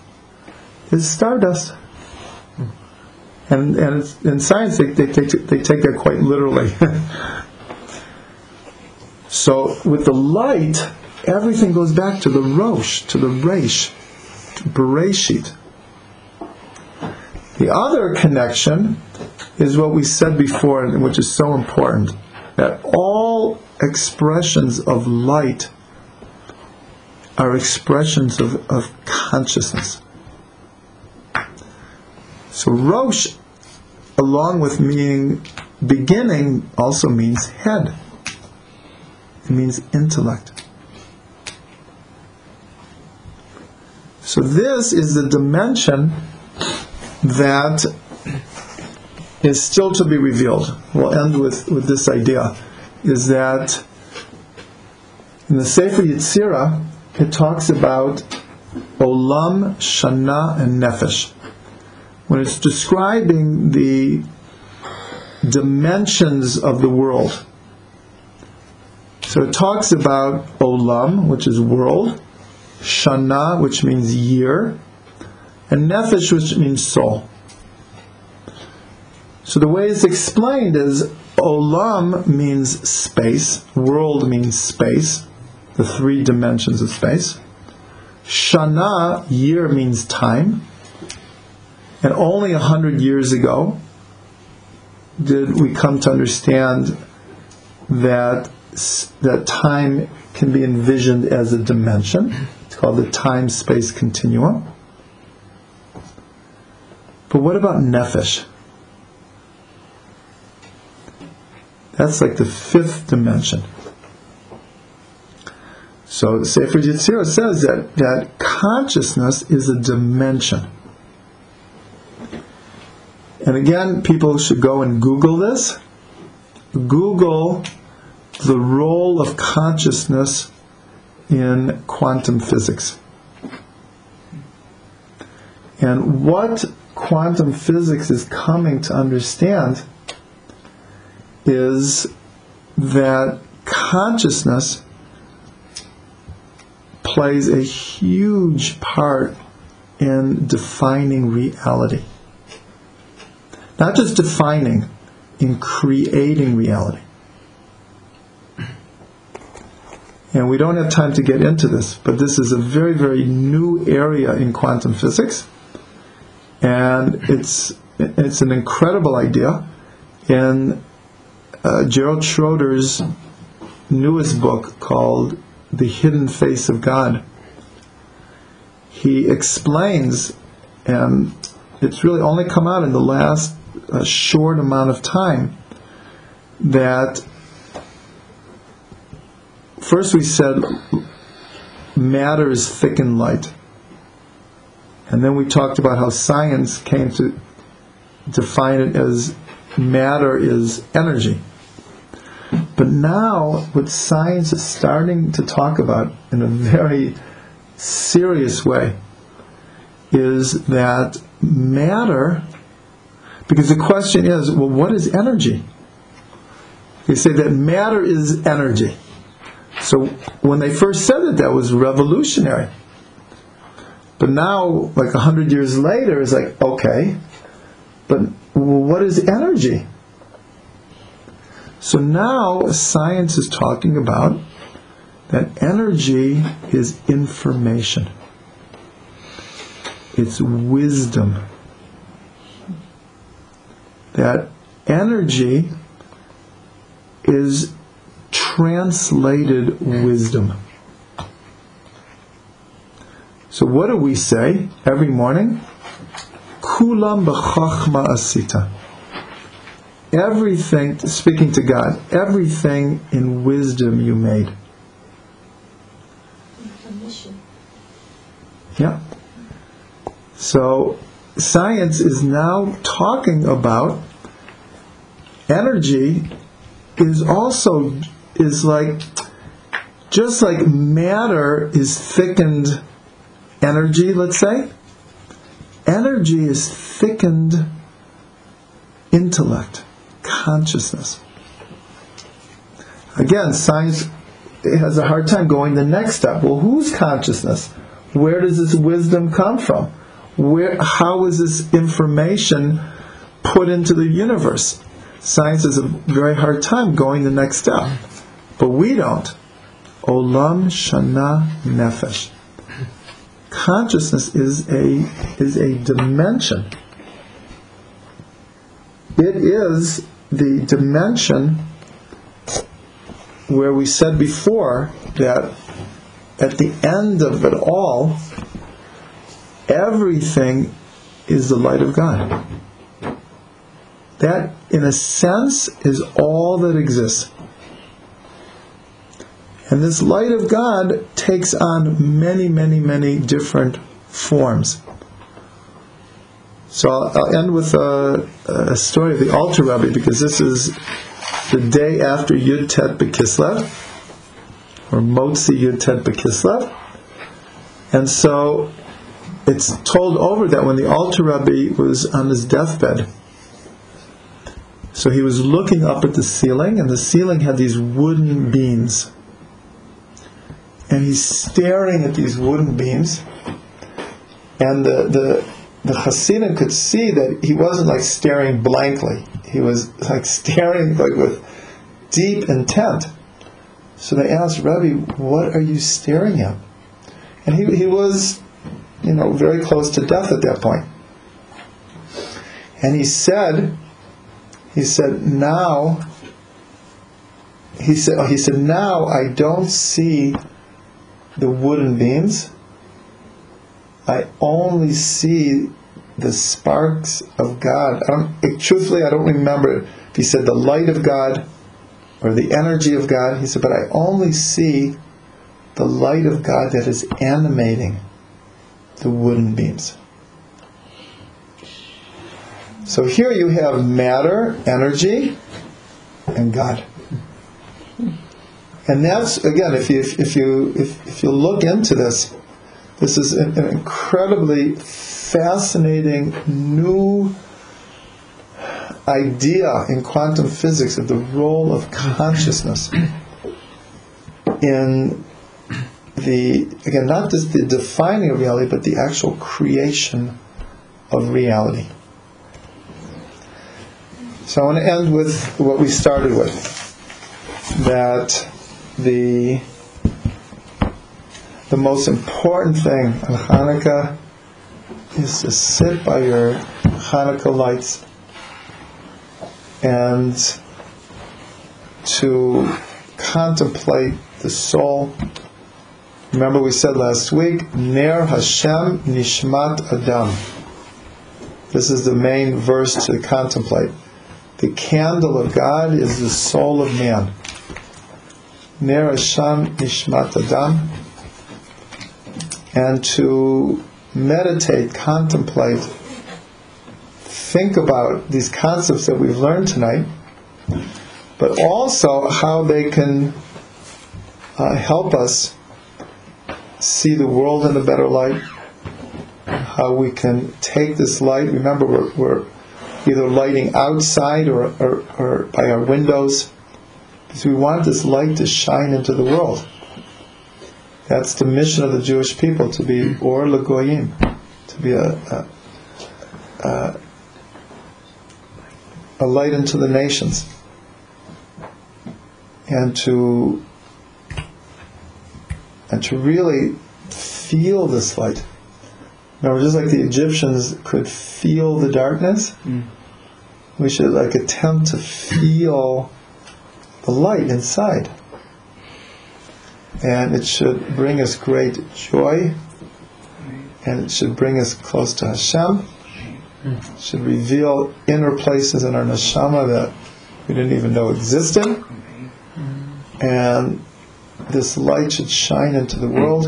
is stardust. And, and in science, they, they, take, they take that quite literally. so with the light, everything goes back to the Rosh, to the Reish, to Bereshit. The other connection is what we said before, which is so important, that all expressions of light are expressions of, of consciousness. So Rosh, along with meaning beginning, also means head. It means intellect. So this is the dimension that is still to be revealed. We'll end with, with this idea, is that in the Sefer Yetzirah, it talks about Olam, Shana, and Nefesh. When it's describing the dimensions of the world. So it talks about Olam, which is world, Shana, which means year, and Nefesh, which means soul. So the way it's explained is Olam means space, world means space, the three dimensions of space. Shana, year means time. And only a hundred years ago did we come to understand that that time can be envisioned as a dimension. It's called the time-space continuum. But what about nefesh? That's like the fifth dimension. So Sefer Yetzirah says that, that consciousness is a dimension. And again, people should go and Google this. Google the role of consciousness in quantum physics. And what quantum physics is coming to understand is that consciousness plays a huge part in defining reality. Not just defining, in creating reality. And we don't have time to get into this, but this is a very, very new area in quantum physics. And it's, it's an incredible idea. In uh, Gerald Schroeder's newest book called The Hidden Face of God, he explains, and it's really only come out in the last uh, short amount of time, that first we said matter is thick and light. And then we talked about how science came to define it as matter is energy. But now, what science is starting to talk about in a very serious way is that matter, because the question is, well, what is energy? They say that matter is energy. So when they first said it, that was revolutionary. But now, like a hundred years later, it's like, okay, but what is energy? So now science is talking about that energy is information. It's wisdom. That energy is translated wisdom. So what do we say every morning? Kulam b'chachma asita. Everything, speaking to God, everything in wisdom you made. Yeah. So science is now talking about energy is also is like just like matter is thickened energy, let's say, energy is thickened intellect, consciousness. Again, science has a hard time going the next step. Well, whose consciousness? Where does this wisdom come from? Where, how is this information put into the universe? Science has a very hard time going the next step, but we don't. Olam Shana Nefesh. Consciousness is a is a dimension. It is the dimension where we said before that at the end of it all, everything is the light of God. That, in a sense, is all that exists. And this light of God takes on many, many, many different forms. So I'll, I'll end with a, a story of the Alter Rebbe because this is the day after Yud Tet B'Kislev, or Motzi Yud Tet B'Kislev. And so it's told over that when the Alter Rebbe was on his deathbed, so he was looking up at the ceiling, and the ceiling had these wooden beams. And he's staring at these wooden beams, and the, the, the Hasidim could see that he wasn't like staring blankly. He was like staring like with deep intent. So they asked Rebbe, "What are you staring at?" And he he was, you know, very close to death at that point. And he said, he said, now. He said, he said, now I don't see the wooden beams. I only see the sparks of God. I don't, truthfully, I don't remember if he said the light of God or the energy of God. He said, but I only see the light of God that is animating the wooden beams. So here you have matter, energy, and God. And that's again, if you if you if, if you look into this, this is an, an incredibly fascinating new idea in quantum physics of the role of consciousness in the again not just the defining of reality, but the actual creation of reality. So I want to end with what we started with. That the the most important thing on Hanukkah is to sit by your Hanukkah lights and to contemplate the soul. Remember, we said last week, Ner Hashem Nishmat Adam. This is the main verse to contemplate. The candle of God is the soul of man. Ner Hashem Nishmat Adam. And to meditate, contemplate, think about these concepts that we've learned tonight, but also how they can uh, help us see the world in a better light, how we can take this light. Remember, we're, we're either lighting outside or, or, or by our windows, because we want this light to shine into the world. That's the mission of the Jewish people to be or lagoyim, to be a, a, a, a light into the nations, and to and to really feel this light. Remember, just like the Egyptians could feel the darkness, mm. We should like attempt to feel the light inside and it should bring us great joy, and it should bring us close to Hashem. It should reveal inner places in our neshama that we didn't even know existed, and this light should shine into the world.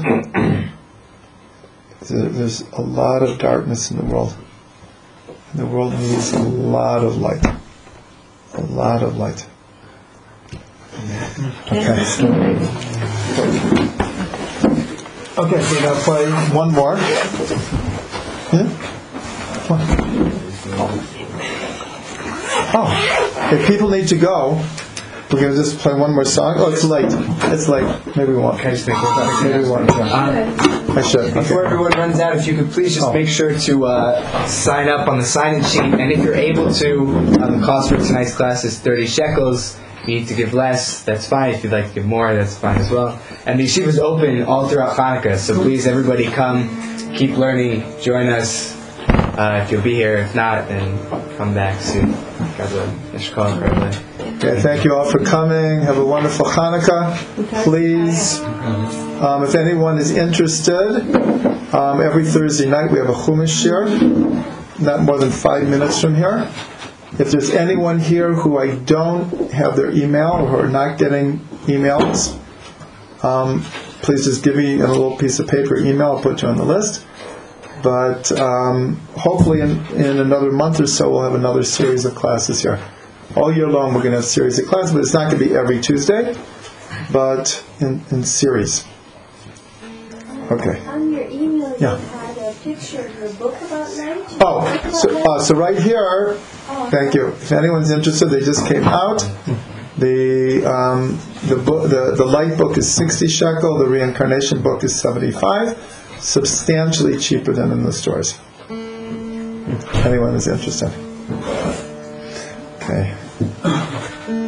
There's a lot of darkness in the world. The world needs a lot of light. A lot of light. Mm. See right. Okay, so we're gonna play one more. Yeah? Come on. Oh, if people need to go, we're gonna just play one more song. Oh, it's late. It's late. Maybe we won't. Can I just one Maybe won't. I should. Before everyone runs out, if you could please just Oh. make sure to uh, sign up on the sign-in sheet, and if you're able to, um, the cost for tonight's class is 30 shekels. If you need to give less, that's fine. If you'd like to give more, that's fine as well. And the yeshiva is open all throughout Hanukkah, so please, everybody, come, keep learning, join us. Uh, if you'll be here, if not, then come back soon. God willing. Thank you all for coming. Have a wonderful Hanukkah. Please, um, if anyone is interested, um, every Thursday night we have a Chumash shiur, not more than five minutes from here. If there's anyone here who I don't have their email or who are not getting emails, um, please just give me a little piece of paper email. I'll put you on the list. But um, hopefully, in, in another month or so, we'll have another series of classes here. All year long, we're going to have a series of classes, but it's not going to be every Tuesday, but in, in series. Okay. On your email, you Yeah. had a picture of your book about light. Oh, so, uh, so right here, Oh, thank you. If anyone's interested, they just came out. The um, the book, the the light book is sixty shekel. The reincarnation book is seventy five, substantially cheaper than in the stores. Anyone is interested? Okay.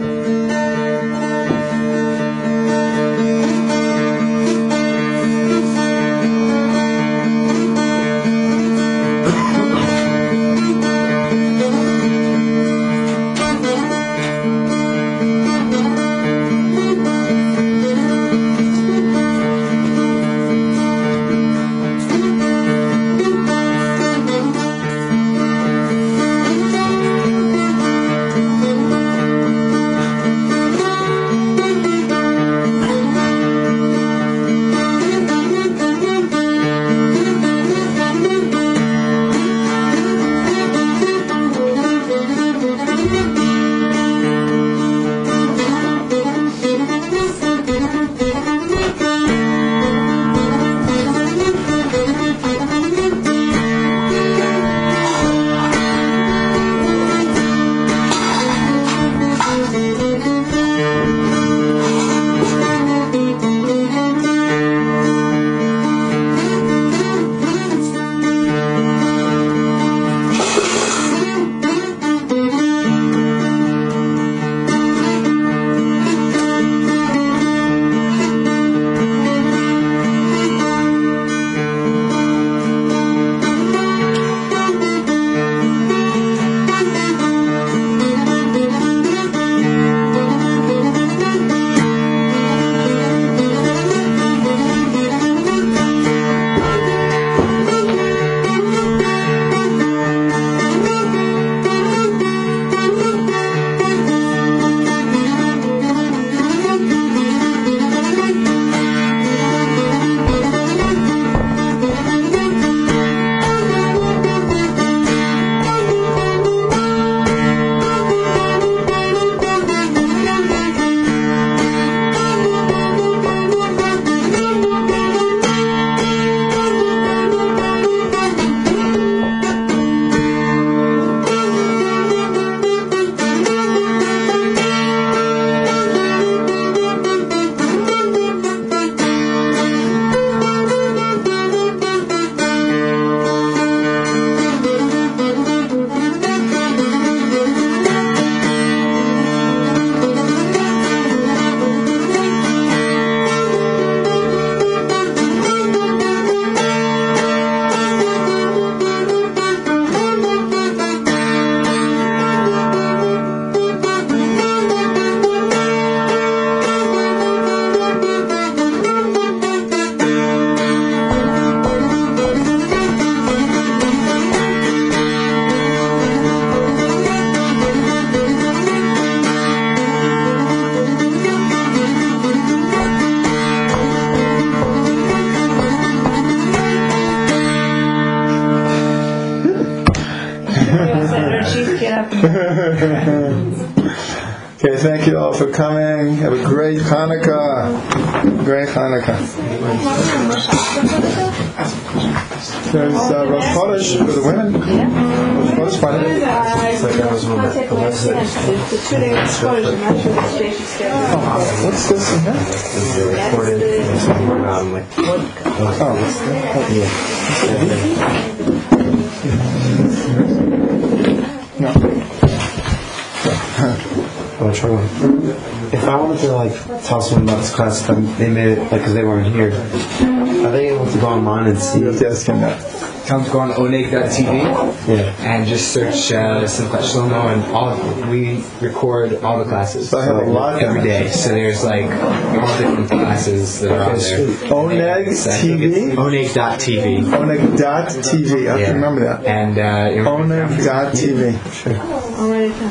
The two-day exposure, I'm not sure which day she's scheduled. What's this in here? No. I'll try one. If I wanted to like tell someone about this class, then they made it like because they weren't here. Are they able to go online and see? You have to ask him that. Come to go on oneg.tv Yeah. and just search uh, Simchat Shlomo and all. We record all the classes So I have a lot every day. So there's like all different classes that are on there. Oneg TV? Oneg.tv. Oneg.tv. I have Yeah. to remember that. And uh, you know, Oneg.tv. All right, then.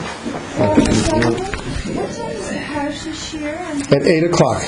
Parsha shiur and At 8 o'clock.